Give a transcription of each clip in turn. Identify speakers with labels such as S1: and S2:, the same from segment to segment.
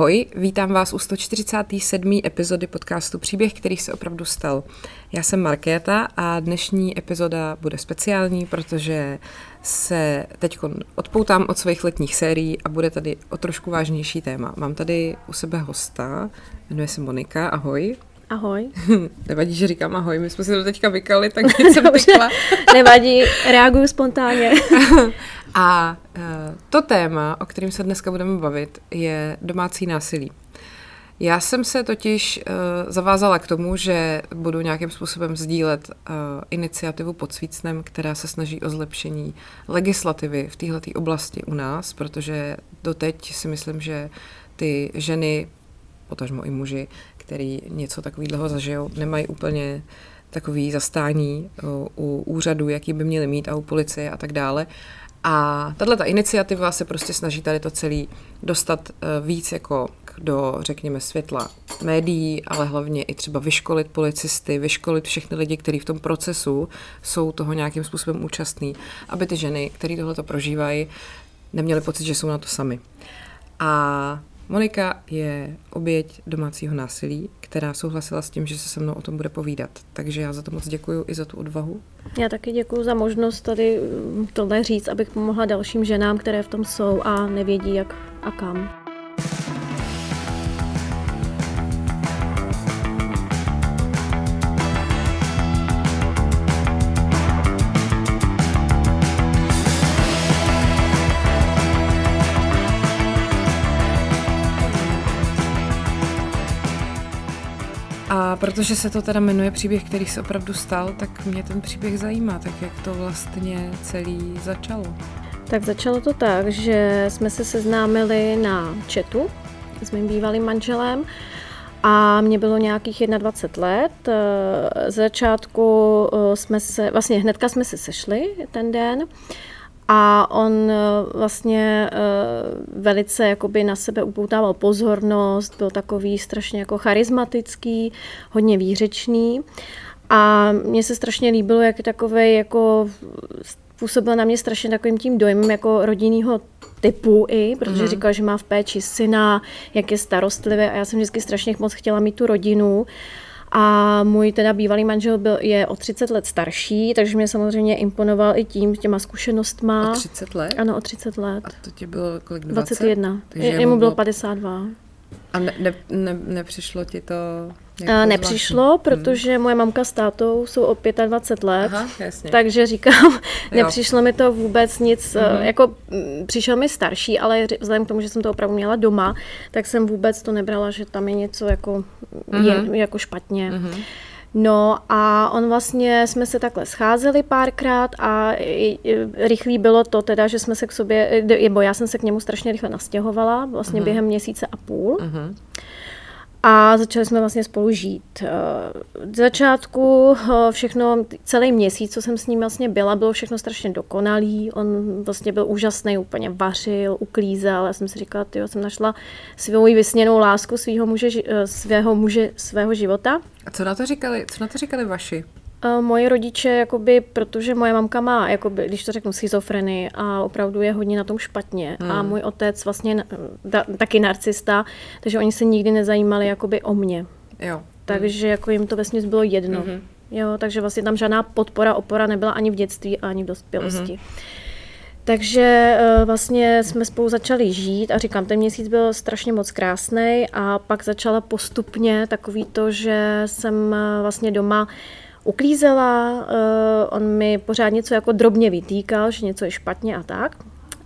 S1: Ahoj, vítám vás u 147. epizody podcastu Příběh, který se opravdu stal. Já jsem Markéta a dnešní epizoda bude speciální, protože se teď odpoutám od svých letních sérií a bude tady o trošku vážnější téma. Mám tady u sebe hosta, jmenuje se Monika, ahoj.
S2: Ahoj.
S1: Nevadí, že říkám ahoj, my jsme si to teďka vykali, tak jsem tykla.
S2: Nevadí, reaguju spontánně.
S1: A uh, to téma, o kterém se dneska budeme bavit, je domácí násilí. Já jsem se totiž uh, zavázala k tomu, že budu nějakým způsobem sdílet uh, iniciativu pod Svícnem, která se snaží o zlepšení legislativy v této oblasti u nás, protože doteď si myslím, že ty ženy, potažmo i muži, který něco takového zažijou, nemají úplně takový zastání u úřadu, jaký by měli mít a u policie a tak dále. A tahle ta iniciativa se prostě snaží tady to celý dostat eh, víc jako do, řekněme, světla médií, ale hlavně i třeba vyškolit policisty, vyškolit všechny lidi, kteří v tom procesu jsou toho nějakým způsobem účastní, aby ty ženy, které tohle prožívají, neměly pocit, že jsou na to sami. A Monika je oběť domácího násilí, která souhlasila s tím, že se se mnou o tom bude povídat. Takže já za to moc děkuji i za tu odvahu.
S2: Já taky děkuji za možnost tady tohle říct, abych pomohla dalším ženám, které v tom jsou a nevědí, jak a kam.
S1: Protože se to teda jmenuje příběh, který se opravdu stal, tak mě ten příběh zajímá, tak jak to vlastně celý začalo.
S2: Tak začalo to tak, že jsme se seznámili na chatu s mým bývalým manželem a mě bylo nějakých 21 let. Z začátku eh, jsme se, vlastně hnedka jsme se sešli ten den a on eh, vlastně eh, velice jakoby na sebe upoutával pozornost, byl takový strašně jako charismatický, hodně výřečný. A mně se strašně líbilo, jak je takový jako působil na mě strašně takovým tím dojmem jako rodinného typu i, protože mm. říkal, že má v péči syna, jak je starostlivý a já jsem vždycky strašně moc chtěla mít tu rodinu. A můj teda bývalý manžel byl, je o 30 let starší, takže mě samozřejmě imponoval i tím, těma zkušenostma.
S1: O 30 let?
S2: Ano, o 30 let.
S1: A to ti bylo kolik? 20?
S2: 21. Takže jemu bylo 52.
S1: A ne, ne, ne, nepřišlo ti to
S2: jako Nepřišlo, zvláštní. protože moje mamka s tátou jsou o 25 let,
S1: Aha, jasně.
S2: takže říkám, nepřišlo mi to vůbec nic, mm-hmm. jako přišel mi starší, ale vzhledem k tomu, že jsem to opravdu měla doma, tak jsem vůbec to nebrala, že tam je něco jako, mm-hmm. je, jako špatně. Mm-hmm. No a on vlastně, jsme se takhle scházeli párkrát a rychlý bylo to teda, že jsme se k sobě, nebo já jsem se k němu strašně rychle nastěhovala, vlastně mm-hmm. během měsíce a půl. Mm-hmm. A začali jsme vlastně spolu žít. V eh, začátku eh, všechno, celý měsíc, co jsem s ním vlastně byla, bylo všechno strašně dokonalý. On vlastně byl úžasný, úplně vařil, uklízel. Já jsem si říkala, tyjo, jsem našla svou vysněnou lásku svého muže, eh, svého muže, svého života.
S1: A co na to říkali, co na to říkali vaši?
S2: Moje rodiče, jakoby, protože moje mamka má, jakoby, když to řeknu, schizofrenii a opravdu je hodně na tom špatně. Hmm. A můj otec vlastně da, taky narcista, takže oni se nikdy nezajímali jakoby o mě.
S1: Jo.
S2: Takže hmm. jako jim to vesměs bylo jedno. Hmm. Jo, takže vlastně tam žádná podpora, opora nebyla ani v dětství, ani v dospělosti. Hmm. Takže uh, vlastně jsme spolu začali žít a říkám, ten měsíc byl strašně moc krásný a pak začala postupně takový to, že jsem uh, vlastně doma uklízela, uh, on mi pořád něco jako drobně vytýkal, že něco je špatně a tak.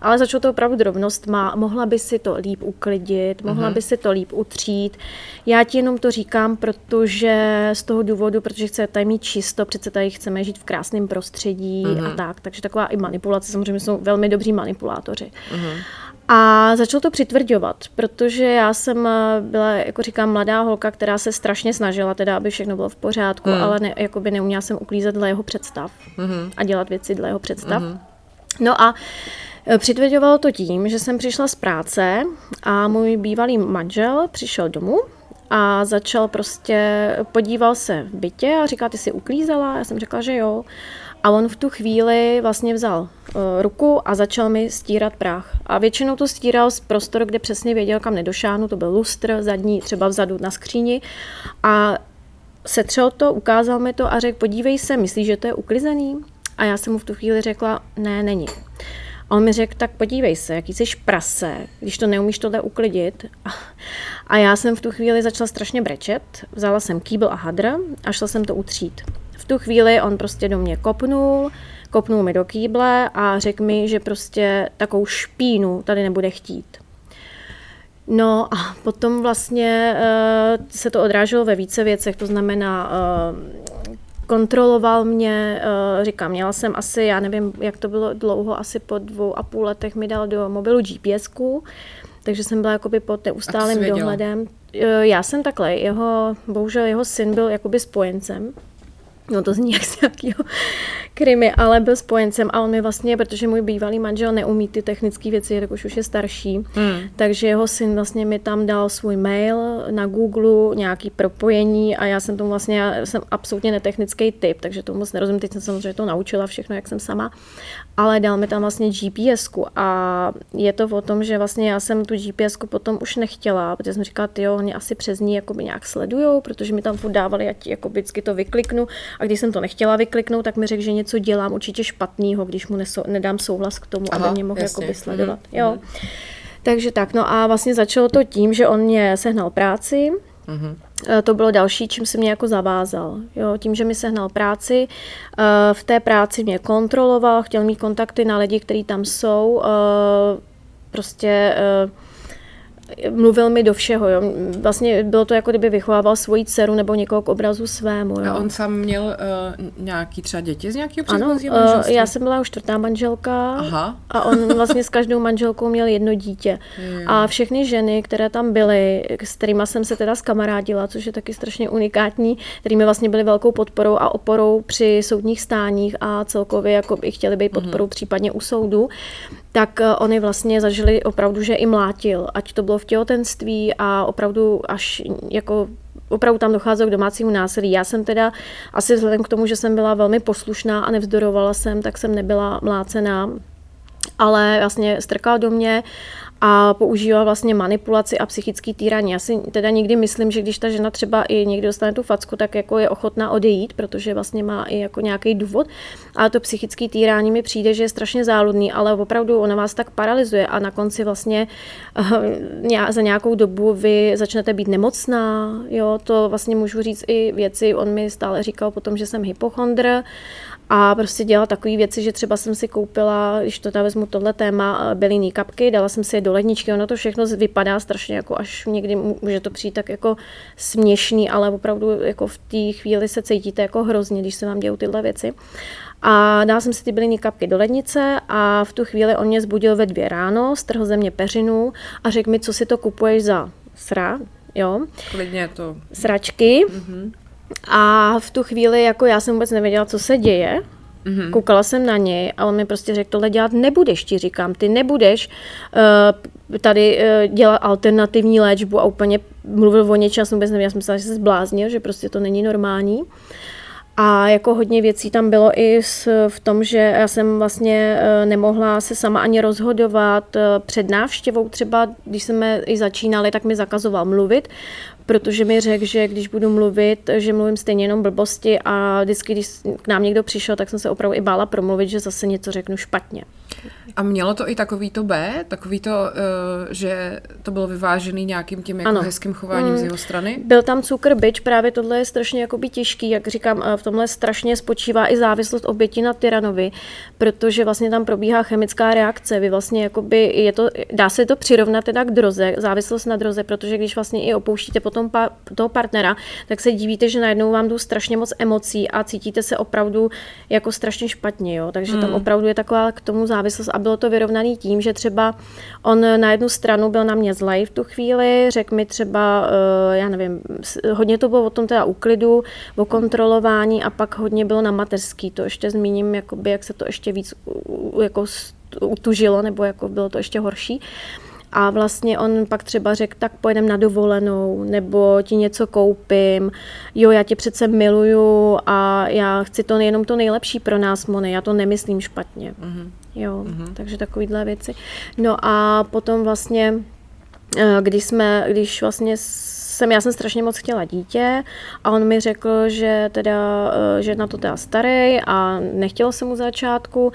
S2: Ale začalo to opravdu drobnost, má, mohla by si to líp uklidit, mohla uh-huh. by si to líp utřít. Já ti jenom to říkám, protože z toho důvodu, protože chcete tady mít čisto, přece tady chceme žít v krásném prostředí uh-huh. a mhm. tak. Takže taková i manipulace, samozřejmě jsou velmi dobří manipulátoři. Uh-huh. A začalo to přitvrdovat, protože já jsem eh, byla, jako říkám, mladá holka, která se strašně snažila, teda, aby všechno bylo v pořádku, mm. ale ne, jakoby neuměla jsem uklízet dle jeho představ mm. a dělat věci dle jeho představ. Mm. No a eh, přitvrdovalo to tím, že jsem přišla z práce a můj bývalý manžel přišel domů a začal prostě, podíval se v bytě a říká, ty jsi uklízela? Já jsem řekla, že jo. A on v tu chvíli vlastně vzal uh, ruku a začal mi stírat prach. A většinou to stíral z prostoru, kde přesně věděl, kam nedošáhnu. To byl lustr, zadní, třeba vzadu na skříni. A setřel to, ukázal mi to a řekl, podívej se, myslíš, že to je uklizený? A já jsem mu v tu chvíli řekla, ne, není. A on mi řekl, tak podívej se, jaký jsi prase, když to neumíš tohle uklidit. A já jsem v tu chvíli začala strašně brečet, vzala jsem kýbl a hadr a šla jsem to utřít. V tu chvíli on prostě do mě kopnul, kopnul mi do kýble a řekl mi, že prostě takovou špínu tady nebude chtít. No a potom vlastně uh, se to odráželo ve více věcech, to znamená uh, kontroloval mě, uh, říkám, měla jsem asi, já nevím, jak to bylo dlouho, asi po dvou a půl letech mi dal do mobilu GPSku, takže jsem byla jakoby pod neustálým dohledem. Uh, já jsem takhle, jeho, bohužel jeho syn byl jakoby spojencem, No to zní jak z nějakého krimi, ale byl spojencem a on mi vlastně, protože můj bývalý manžel neumí ty technické věci, tak už, už je starší, hmm. takže jeho syn vlastně mi tam dal svůj mail na Google, nějaký propojení a já jsem tomu vlastně, já jsem absolutně netechnický typ, takže tomu moc nerozumím, teď jsem samozřejmě to naučila všechno, jak jsem sama, ale dal mi tam vlastně gps a je to o tom, že vlastně já jsem tu gps potom už nechtěla, protože jsem říkala, jo, oni asi přes ní jakoby nějak sledujou, protože mi tam furt dávali, ať jako vždycky to vykliknu a když jsem to nechtěla vykliknout, tak mi řekl, že něco dělám určitě špatného, když mu neso, nedám souhlas k tomu, Aha, aby mě mohl jako sledovat. Mm-hmm. Jo. Takže tak, no a vlastně začalo to tím, že on mě sehnal práci, Mm-hmm. To bylo další, čím se mě jako zavázal. Jo, tím, že mi sehnal práci, eh, v té práci mě kontroloval, chtěl mít kontakty na lidi, kteří tam jsou, eh, prostě mluvil mi do všeho. Jo. Vlastně bylo to jako kdyby vychovával svoji dceru nebo někoho k obrazu svému. Jo.
S1: A on sám měl uh, nějaký třeba děti z nějakého
S2: předchozího Ano, uh, já jsem byla už čtvrtá manželka Aha. a on vlastně s každou manželkou měl jedno dítě. A všechny ženy, které tam byly, s kterými jsem se teda skamarádila, což je taky strašně unikátní, kterými vlastně byly velkou podporou a oporou při soudních stáních a celkově jako by chtěli být podporou mm-hmm. případně u soudu, tak eh, oni vlastně zažili opravdu, že i mlátil, ať to bylo v těhotenství a opravdu až jako opravdu tam docházelo k domácímu násilí. Já jsem teda asi vzhledem k tomu, že jsem byla velmi poslušná a nevzdorovala jsem, tak jsem nebyla mlácená ale vlastně strkal do mě a používá vlastně manipulaci a psychický týraní. Já si teda nikdy myslím, že když ta žena třeba i někdy dostane tu facku, tak jako je ochotná odejít, protože vlastně má i jako nějaký důvod, ale to psychické týrání mi přijde, že je strašně záludný, ale opravdu ona vás tak paralyzuje a na konci vlastně uh, za nějakou dobu vy začnete být nemocná, jo, to vlastně můžu říct i věci, on mi stále říkal potom, že jsem hypochondr a prostě dělala takové věci, že třeba jsem si koupila, když to vezmu tohle téma, eh, byliny kapky, dala jsem si je do ledničky, ono to všechno vypadá strašně jako až někdy může to přijít tak jako směšný, ale opravdu jako v té chvíli se cítíte jako hrozně, když se vám dějou tyhle věci. A dala jsem si ty byliny kapky do lednice a v tu chvíli on mě zbudil ve dvě ráno, strhl ze mě peřinu a řekl mi, co si to kupuješ za sra, jo.
S1: Klidně to.
S2: Sračky. Mm-hmm. A v tu chvíli jako já jsem vůbec nevěděla, co se děje. Mm-hmm. Koukala jsem na něj a on mi prostě řekl, tohle dělat nebudeš, ti říkám, ty nebudeš uh, tady uh, dělat alternativní léčbu a úplně mluvil o něčem, já jsem vůbec nevěděla, já jsem myslela, že se zbláznil, že prostě to není normální. A jako hodně věcí tam bylo i v tom, že já jsem vlastně eh, nemohla se sama ani rozhodovat před návštěvou. Třeba když jsme i začínali, tak mi zakazoval mluvit, protože mi řekl, že když budu mluvit, že mluvím stejně jenom blbosti a vždycky, když k nám někdo přišel, tak jsem se opravdu i bála promluvit, že zase něco řeknu špatně.
S1: A mělo to i takový to B, takový to, uh, že to bylo vyvážený nějakým tím jako ano. hezkým chováním mm. z jeho strany?
S2: Byl tam cukr, byč, právě tohle je strašně jakoby těžký, jak říkám, v tomhle strašně spočívá i závislost oběti na tyranovi, protože vlastně tam probíhá chemická reakce, vy vlastně jakoby je to, dá se to přirovnat teda k droze, závislost na droze, protože když vlastně i opouštíte potom pa, toho partnera, tak se divíte, že najednou vám jdu strašně moc emocí a cítíte se opravdu jako strašně špatně, jo? takže mm. tam opravdu je taková k tomu závislost a bylo to vyrovnaný tím, že třeba on na jednu stranu byl na mě zlej v tu chvíli, řekl mi třeba, eh, já nevím, hodně to bylo o tom teda úklidu, o kontrolování a pak hodně bylo na mateřský, to ještě zmíním, jakoby, jak se to ještě víc jako utužilo, nebo jako bylo to ještě horší. A vlastně on pak třeba řekl, tak pojedeme na dovolenou, nebo ti něco koupím, jo, já tě přece miluju a já chci to jenom to nejlepší pro nás, Mony, já to nemyslím špatně. Mm-hmm. Jo, mm-hmm. takže takovýhle věci. No a potom vlastně, eh, když jsme, když vlastně jsem, já jsem strašně moc chtěla dítě a on mi řekl, že teda, eh, že na to teda starý a nechtělo se mu začátku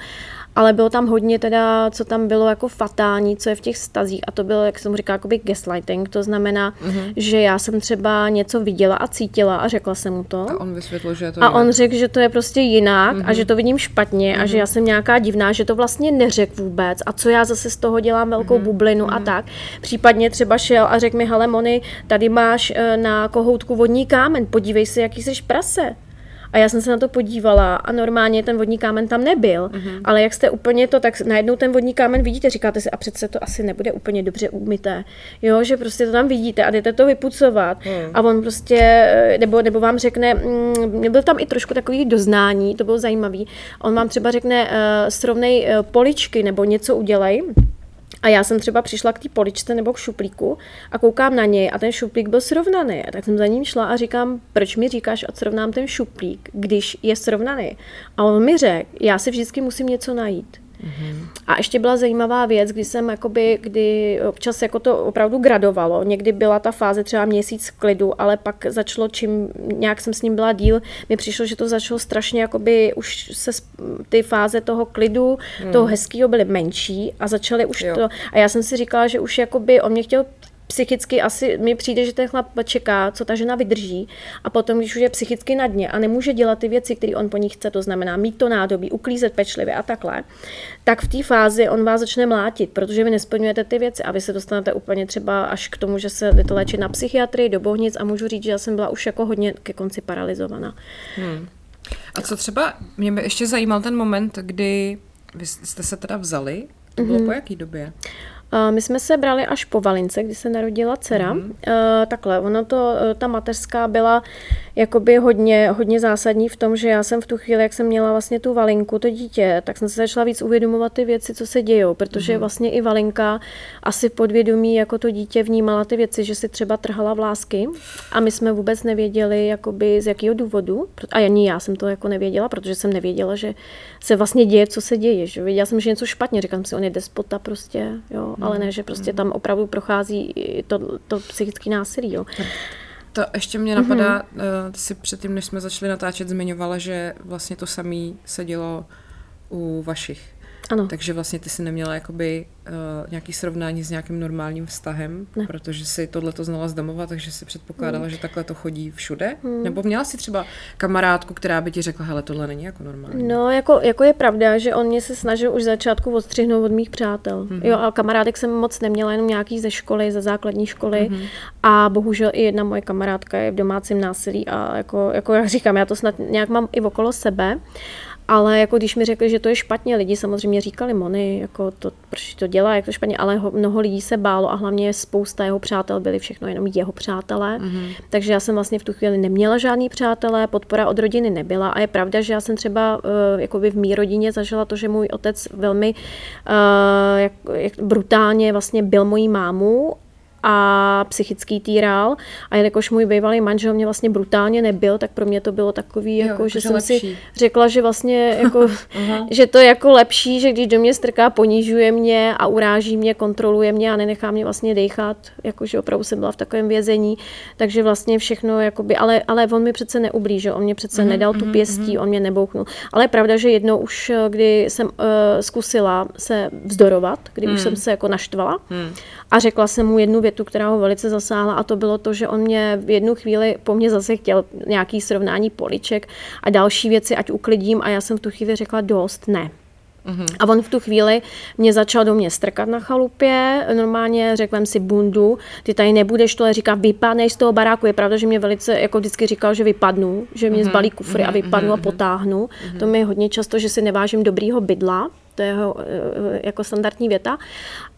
S2: ale bylo tam hodně teda, co tam bylo jako fatální, co je v těch stazích a to bylo, jak jsem říkala, jakoby gaslighting, to znamená, mm-hmm. že já jsem třeba něco viděla a cítila a řekla jsem mu to.
S1: A on vysvětlil, že je to
S2: A jinak. on řekl, že to je prostě jinak mm-hmm. a že to vidím špatně mm-hmm. a že mhm. já jsem nějaká divná, že to vlastně neřekl vůbec a co já zase z toho dělám velkou mm-hmm. bublinu mm-hmm. a mhm. tak. Případně třeba šel a řekl mi, hele Moni, tady máš eh, na kohoutku vodní kámen, podívej se, jaký jsi prase. A já jsem se na to podívala a normálně ten vodní kámen tam nebyl, mm-hmm. ale jak jste úplně to, tak najednou ten vodní kámen vidíte, říkáte si, a přece to asi nebude úplně dobře umyté. Jo, že prostě to tam vidíte a jdete to vypucovat mm. a on prostě, nebo, nebo vám řekne, mm, byl tam i trošku takový doznání, to bylo zajímavý, on vám třeba řekne, uh, srovnej uh, poličky nebo něco udělej, a já jsem třeba přišla k té poličce nebo k šuplíku a koukám na něj a ten šuplík byl srovnaný. A tak jsem za ním šla a říkám, proč mi říkáš, ať srovnám ten šuplík, když je srovnaný. A on mi řekl, já si vždycky musím něco najít. Mm-hmm. A ještě byla zajímavá věc, kdy jsem jakoby, kdy občas jako to opravdu gradovalo. Někdy byla ta fáze třeba měsíc klidu, ale pak začalo, čím nějak jsem s ním byla díl, mi přišlo, že to začalo strašně, jakoby už se ty fáze toho klidu, mm. toho hezkého byly menší a začaly už jo. to. A já jsem si říkala, že už jakoby on mě chtěl psychicky asi mi přijde, že ten chlap čeká, co ta žena vydrží a potom, když už je psychicky na dně a nemůže dělat ty věci, které on po ní chce, to znamená mít to nádobí, uklízet pečlivě a takhle, tak v té fázi on vás začne mlátit, protože vy nesplňujete ty věci a vy se dostanete úplně třeba až k tomu, že se jdete léčit na psychiatrii, do bohnic a můžu říct, že já jsem byla už jako hodně ke konci paralizovaná. Hmm.
S1: A co třeba, mě by ještě zajímal ten moment, kdy vy jste se teda vzali, to bylo mm-hmm. po jaký době?
S2: My jsme se brali až po Valince, kdy se narodila dcera. Mm-hmm. Takhle, ono to, ta mateřská byla jakoby hodně, hodně zásadní v tom, že já jsem v tu chvíli, jak jsem měla vlastně tu Valinku, to dítě, tak jsem se začala víc uvědomovat ty věci, co se dějou, protože mm-hmm. vlastně i Valinka asi podvědomí jako to dítě vnímala ty věci, že si třeba trhala vlásky a my jsme vůbec nevěděli, jakoby z jakého důvodu, a ani já jsem to jako nevěděla, protože jsem nevěděla, že se vlastně děje, co se děje, že věděla jsem, že něco špatně, říkám si, on je despota prostě, jo, ale mhm. ne, že prostě tam opravdu prochází to, to psychické násilí. Jo.
S1: To ještě mě napadá, mm-hmm. ty si předtím, než jsme začali natáčet, zmiňovala, že vlastně to samé se dělo u vašich.
S2: Ano.
S1: Takže vlastně ty si neměla jakoby uh, nějaký srovnání s nějakým normálním vztahem, ne. protože si tohle to znala z domova, takže si předpokládala, hmm. že takhle to chodí všude? Hmm. Nebo měla si třeba kamarádku, která by ti řekla, hele, tohle není jako normální?
S2: No, jako, jako je pravda, že on mě se snažil už začátku odstřihnout od mých přátel. Hmm. Jo, a kamarádek jsem moc neměla, jenom nějaký ze školy, ze základní školy. Hmm. A bohužel i jedna moje kamarádka je v domácím násilí a jako, jako jak říkám, já to snad nějak mám i okolo sebe. Ale jako když mi řekli, že to je špatně, lidi samozřejmě říkali, Mony, jako to, proč to dělá, jak to špatně, ale ho, mnoho lidí se bálo a hlavně spousta jeho přátel byli všechno jenom jeho přátelé. Mm-hmm. Takže já jsem vlastně v tu chvíli neměla žádný přátelé, podpora od rodiny nebyla a je pravda, že já jsem třeba uh, jakoby v mý rodině zažila to, že můj otec velmi uh, jak, jak brutálně vlastně byl mojí mámu a psychický týral. A jelikož můj bývalý manžel mě vlastně brutálně nebyl, tak pro mě to bylo takový, jo, jako, že jsem lepší. si řekla, že vlastně jako, že to je jako lepší, že když do mě strká, ponižuje mě a uráží mě, kontroluje mě a nenechá mě vlastně dechat, jakože opravdu jsem byla v takovém vězení, takže vlastně všechno, jakoby, ale, ale on mi přece neublížil, on mě přece mm nedal tu pěstí, on mě nebouknul. Ale je pravda, že jednou už, kdy jsem uh, zkusila se vzdorovat, kdy mm. už jsem se jako naštvala mm. A řekla jsem mu jednu větu, která ho velice zasáhla a to bylo to, že on mě v jednu chvíli po mně zase chtěl nějaký srovnání poliček a další věci, ať uklidím a já jsem v tu chvíli řekla dost, ne. Mm-hmm. A on v tu chvíli mě začal do mě strkat na chalupě, normálně řekl si bundu, ty tady nebudeš to, říká, vypadneš z toho baráku. Je pravda, že mě velice, jako vždycky říkal, že vypadnu, že mě mm-hmm. zbalí kufry a vypadnu mm-hmm. a mhm. potáhnu. To mi hodně často, že si nevážím dobrýho bydla, to je jeho eh, jako standardní věta.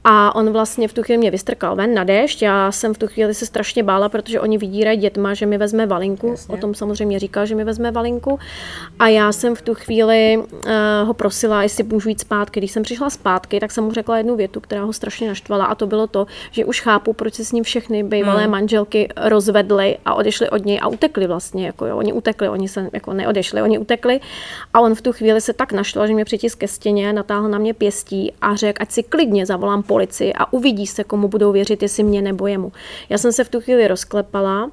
S2: A on vlastně v tu chvíli mě vystrkal ven na déšť. Já jsem v tu chvíli se strašně bála, protože oni vydírají dětma, že mi vezme valinku. Jasně. O tom samozřejmě říkal, že mi vezme valinku. A já jsem v tu chvíli uh, ho prosila, jestli můžu jít zpátky. Když jsem přišla zpátky, tak jsem mu řekla jednu větu, která ho strašně naštvala. A to bylo to, že už chápu, proč se s ním všechny bývalé hmm. manželky rozvedly a odešly od něj a utekly vlastně. Jako jo. Oni utekli, oni se jako neodešli, oni utekli. A on v tu chvíli se tak naštval, že mě přitisk ke stěně, natáhl na mě pěstí a řekl, ať si klidně zavolám policii a uvidí se, komu budou věřit, jestli mě nebo jemu. Já jsem se v tu chvíli rozklepala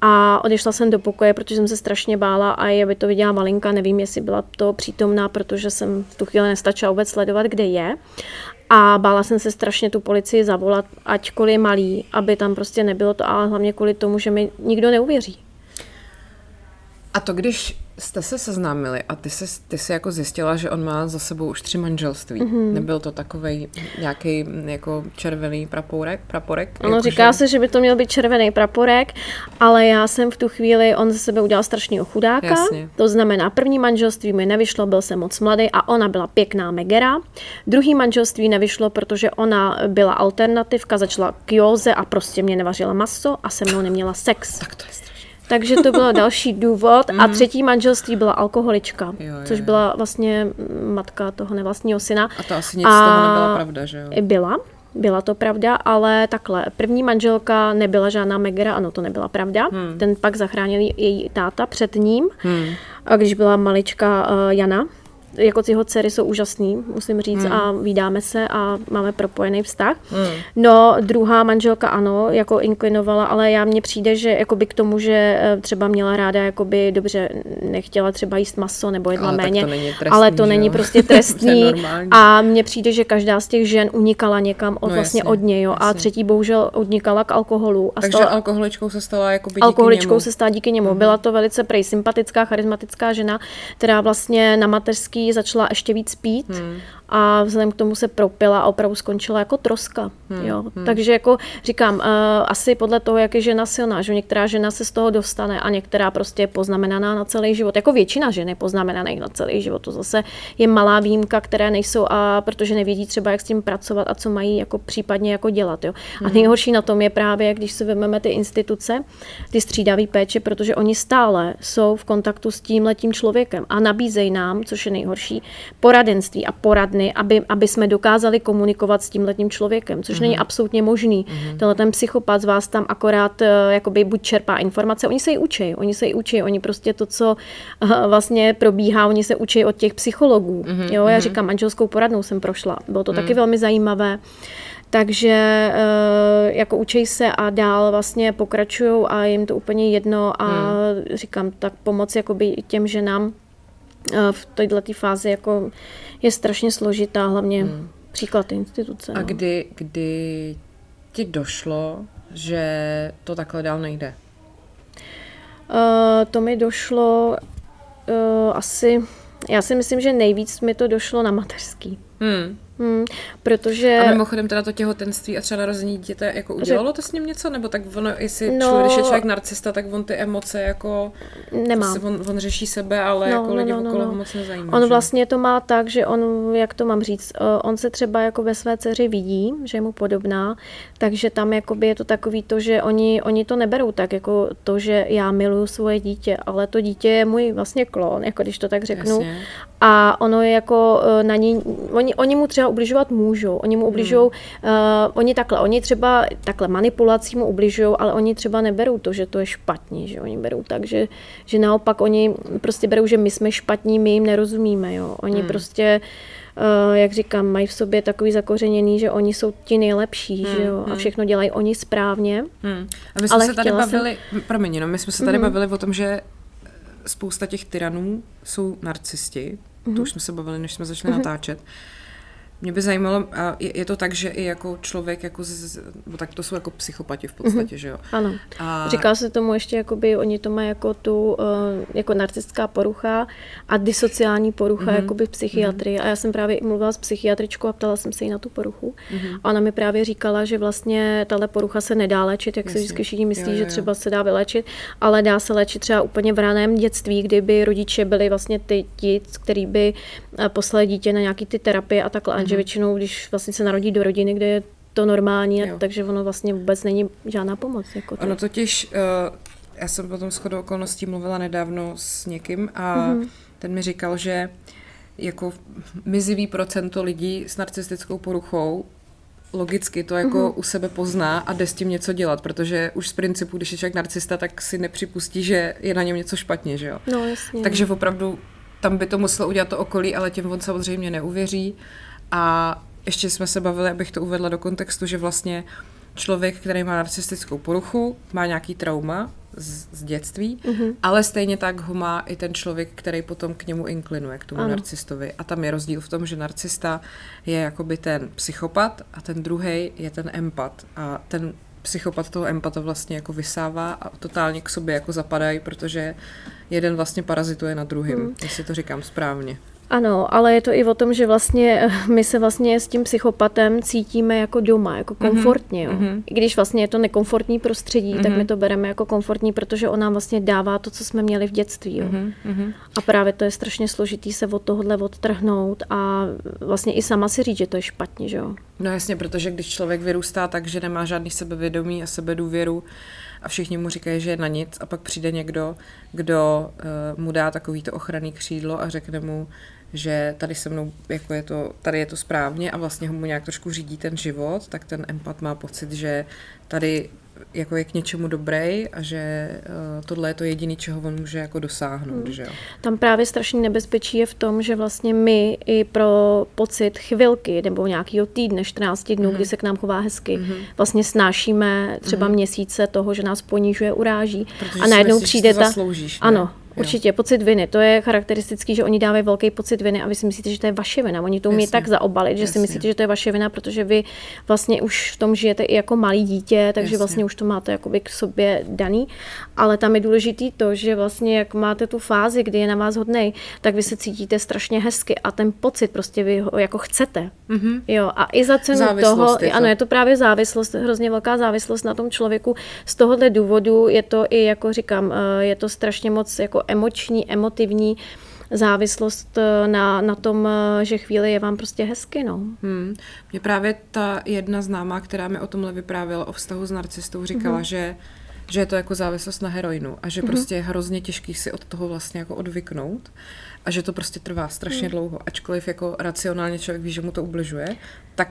S2: a odešla jsem do pokoje, protože jsem se strašně bála a je by to viděla malinka, nevím, jestli byla to přítomná, protože jsem v tu chvíli nestačila vůbec sledovat, kde je. A bála jsem se strašně tu policii zavolat, ačkoliv je malý, aby tam prostě nebylo to, ale hlavně kvůli tomu, že mi nikdo neuvěří.
S1: A to, když jste se seznámili a ty, se, ty jsi jako zjistila, že on má za sebou už tři manželství. Mm-hmm. Nebyl to takový nějaký jako červený praporek? praporek
S2: ano, jako říká že... se, že by to měl být červený praporek, ale já jsem v tu chvíli, on ze sebe udělal strašného chudáka. Jasně. To znamená, první manželství mi nevyšlo, byl jsem moc mladý a ona byla pěkná megera. Druhý manželství nevyšlo, protože ona byla alternativka, začala k józe a prostě mě nevařila maso a se mnou neměla sex.
S1: Tak to je
S2: takže to byl další důvod. A mhm. třetí manželství byla alkoholička, jo, jo, což byla vlastně matka toho nevlastního syna.
S1: A to asi nic a z toho nebyla pravda, že jo?
S2: Byla. Byla to pravda, ale takhle. První manželka nebyla žádná Megera, ano, to nebyla pravda. Hmm. Ten pak zachránil její táta před ním, hmm. a když byla malička uh, Jana, jako jeho dcery jsou úžasný, musím říct, hmm. a vydáme se a máme propojený vztah. Hmm. No, druhá manželka ano, jako inklinovala, ale já mně přijde, že jakoby k tomu, že eh, třeba měla ráda, jakoby dobře, nechtěla třeba jíst maso nebo jedla
S1: ale
S2: méně,
S1: to trestný,
S2: ale to není prostě trestný. a mně přijde, že každá z těch žen unikala někam od, no, vlastně jasně, od něj, jo, a třetí bohužel unikala k alkoholu.
S1: A Takže stala, alkoholičkou se stala jako díky
S2: Alkoholičkou
S1: němu.
S2: se stala díky němu. Hmm. Byla to velice prej sympatická, charismatická žena, která vlastně na mateřský začala ještě víc pít. Hmm a vzhledem k tomu se propila a opravdu skončila jako troska. Hmm, jo. Hmm. Takže jako říkám, uh, asi podle toho, jak je žena silná, že některá žena se z toho dostane a některá prostě je poznamenaná na celý život. Jako většina žen je poznamenaná na celý život. To zase je malá výjimka, které nejsou a protože nevědí třeba, jak s tím pracovat a co mají jako případně jako dělat. Jo. A hmm. nejhorší na tom je právě, když si vezmeme ty instituce, ty střídavé péče, protože oni stále jsou v kontaktu s tím letím člověkem a nabízejí nám, což je nejhorší, poradenství a poradny dny, aby, aby jsme dokázali komunikovat s tímhletím člověkem, což mm-hmm. není mhm. absolutně možný. Mm-hmm. Tenhle ten psychopat z vás tam akorát eh, jakoby buď čerpá informace, oni se ji učí, oni se ji učí, oni prostě to, co uh, vlastně probíhá, oni se učí od těch psychologů. Mm-hmm. Jo, já mhm. říkám, manželskou poradnou jsem prošla, bylo to mm-hmm. taky velmi zajímavé. Takže uh, jako učí se a dál vlastně pokračují a jim to úplně jedno a hmm. říkám, tak pomoc jakoby těm ženám v této fázi jako je strašně složitá, hlavně hmm. příklad instituce.
S1: A no. kdy, kdy ti došlo, že to takhle dál nejde?
S2: Uh, to mi došlo uh, asi, já si myslím, že nejvíc mi to došlo na mateřský. Hmm. Hmm, protože...
S1: A mimochodem teda to těhotenství a třeba narození dítěte, jako udělalo to s ním něco? Nebo tak ono, jestli no, člověk, když je člověk narcista, tak on ty emoce jako...
S2: Nemá.
S1: On, on řeší sebe, ale no, jako no, lidi no, no, okolo no. moc nezajímá.
S2: On že? vlastně to má tak, že on, jak to mám říct, eh, on se třeba jako ve své dceři vidí, že je mu podobná, takže tam jakoby je to takový to, že oni, oni to neberou tak, jako to, že já miluju svoje dítě, ale to dítě je můj vlastně klon, jako když to tak řeknu. Jasně. A ono je jako eh, na ní, oni, oni mu třeba ubližovat můžou. Oni mu ubližují, hmm. uh, oni takhle, oni třeba takhle manipulací mu ubližují, ale oni třeba neberou to, že to je špatně, že oni berou tak, že, že naopak oni prostě berou, že my jsme špatní, my jim nerozumíme, jo. Oni hmm. prostě Uh, jak říkám, mají v sobě takový zakořeněný, že oni jsou ti nejlepší, hmm, že jo, hmm. a všechno dělají oni správně.
S1: Hmm. A my jsme ale se tady bavili, jsem... promiň, no, my jsme se tady hmm. bavili o tom, že spousta těch tyranů jsou narcisti, hmm. to už jsme se bavili, než jsme začali hmm. natáčet. Mě by zajímalo, a je, je to tak, že i jako člověk, jako z, tak to jsou jako psychopati v podstatě, mm-hmm. že jo?
S2: Ano. A... Říká se tomu ještě, jakoby oni to mají jako tu, uh, jako narcistická porucha a disociální porucha, mm-hmm. jakoby v psychiatrii. Mm-hmm. A já jsem právě mluvila s psychiatričkou a ptala jsem se jí na tu poruchu. Mm-hmm. A ona mi právě říkala, že vlastně tahle porucha se nedá léčit, jak Jasně. se vždycky všichni myslí, jo, jo, jo. že třeba se dá vylečit, ale dá se léčit třeba úplně v raném dětství, kdyby rodiče byli vlastně ty, ti, který by eh, poslali dítě na nějaký ty terapie a takhle. Mm-hmm že většinou, když vlastně se narodí do rodiny, kde je to normální, jo. takže ono vlastně vůbec není žádná pomoc. Jako
S1: ono totiž, uh, já jsem potom shodou okolností mluvila nedávno s někým a mm-hmm. ten mi říkal, že jako mizivý procento lidí s narcistickou poruchou logicky to jako mm-hmm. u sebe pozná a jde s tím něco dělat, protože už z principu, když je člověk narcista, tak si nepřipustí, že je na něm něco špatně, že jo?
S2: No, jasně.
S1: Takže opravdu tam by to muselo udělat to okolí, ale těm on samozřejmě neuvěří. A ještě jsme se bavili, abych to uvedla do kontextu, že vlastně člověk, který má narcistickou poruchu, má nějaký trauma z, z dětství, mm-hmm. ale stejně tak ho má i ten člověk, který potom k němu inklinuje, k tomu ano. narcistovi. A tam je rozdíl v tom, že narcista je jakoby ten psychopat a ten druhý je ten empat. A ten psychopat toho empata vlastně jako vysává a totálně k sobě jako zapadají, protože jeden vlastně parazituje na druhým, mm. jestli to říkám správně.
S2: Ano, ale je to i o tom, že vlastně eh, my se vlastně s tím psychopatem cítíme jako doma, jako mhm, komfortně. Jo. Mm-hmm. I když vlastně je to nekomfortní prostředí, mm-hmm. tak my mhm. to bereme jako komfortní, protože on nám vlastně dává to, co jsme měli v dětství. Jo. Mm-hmm. A právě to je strašně složitý se od tohohle odtrhnout a vlastně i sama si říct, že to je špatně. Že jo.
S1: No jasně, protože když člověk vyrůstá tak, že nemá žádný sebevědomí a sebedůvěru, a všichni mu říkají, že je na nic. A pak přijde někdo, kdo uh, mu dá takový to ochranný křídlo a řekne mu, že tady se mnou, jako je to, tady je to správně a vlastně ho mu nějak trošku řídí ten život, tak ten empat má pocit, že tady jako je k něčemu dobrý a že uh, tohle je to jediné, čeho on může jako dosáhnout. Hmm. Že jo?
S2: Tam právě strašný nebezpečí je v tom, že vlastně my i pro pocit chvilky nebo nějakého týdne, 14 dnů, hmm. kdy se k nám chová hezky, hmm. vlastně snášíme třeba hmm. měsíce toho, že nás ponížuje, uráží
S1: Protože a najednou přijde ta... Zasloužíš,
S2: ne? Ano, Určitě, pocit viny. To je charakteristický, že oni dávají velký pocit viny a vy si myslíte, že to je vaše vina. Oni to umí Jasně. tak zaobalit, že Jasně. si myslíte, že to je vaše vina, protože vy vlastně už v tom žijete i jako malý dítě, takže Jasně. vlastně už to máte jakoby k sobě daný. Ale tam je důležitý to, že vlastně jak máte tu fázi, kdy je na vás hodnej, tak vy se cítíte strašně hezky a ten pocit prostě vy ho jako chcete. Mm-hmm. Jo, a i za cenu toho, je to. ano, je to právě závislost, hrozně velká závislost na tom člověku. Z tohohle důvodu je to i, jako říkám, eh, je to strašně moc jako emoční, emotivní závislost eh, na, na tom, eh, že chvíli je vám prostě hezky. No.
S1: Hmm. Mě právě ta jedna známá, která mi o tomhle vyprávěla o vztahu s narcistou, říkala, mm-hmm. že že je to jako závislost na heroinu a že mm-hmm. prostě je hrozně těžký si od toho vlastně jako odvyknout a že to prostě trvá strašně mm. dlouho. Ačkoliv jako racionálně člověk ví, že mu to ubližuje, tak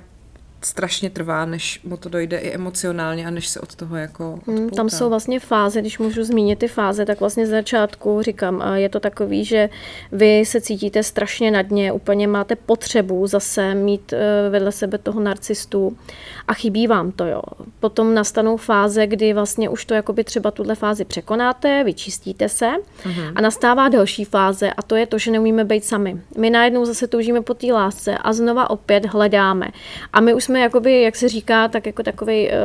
S1: strašně trvá, než mu to dojde i emocionálně a než se od toho jako
S2: hmm, Tam jsou vlastně fáze, když můžu zmínit ty fáze, tak vlastně z začátku říkám, je to takový, že vy se cítíte strašně na dně, úplně máte potřebu zase mít eh, vedle sebe toho narcistu a chybí vám to, jo. Potom nastanou fáze, kdy vlastně už to jakoby třeba tuhle fázi překonáte, vyčistíte se uh-huh. a nastává další fáze a to je to, že neumíme být sami. My najednou zase toužíme po té lásce a znova opět hledáme. A my už jsme jakoby, jak se říká, tak jako takový eh,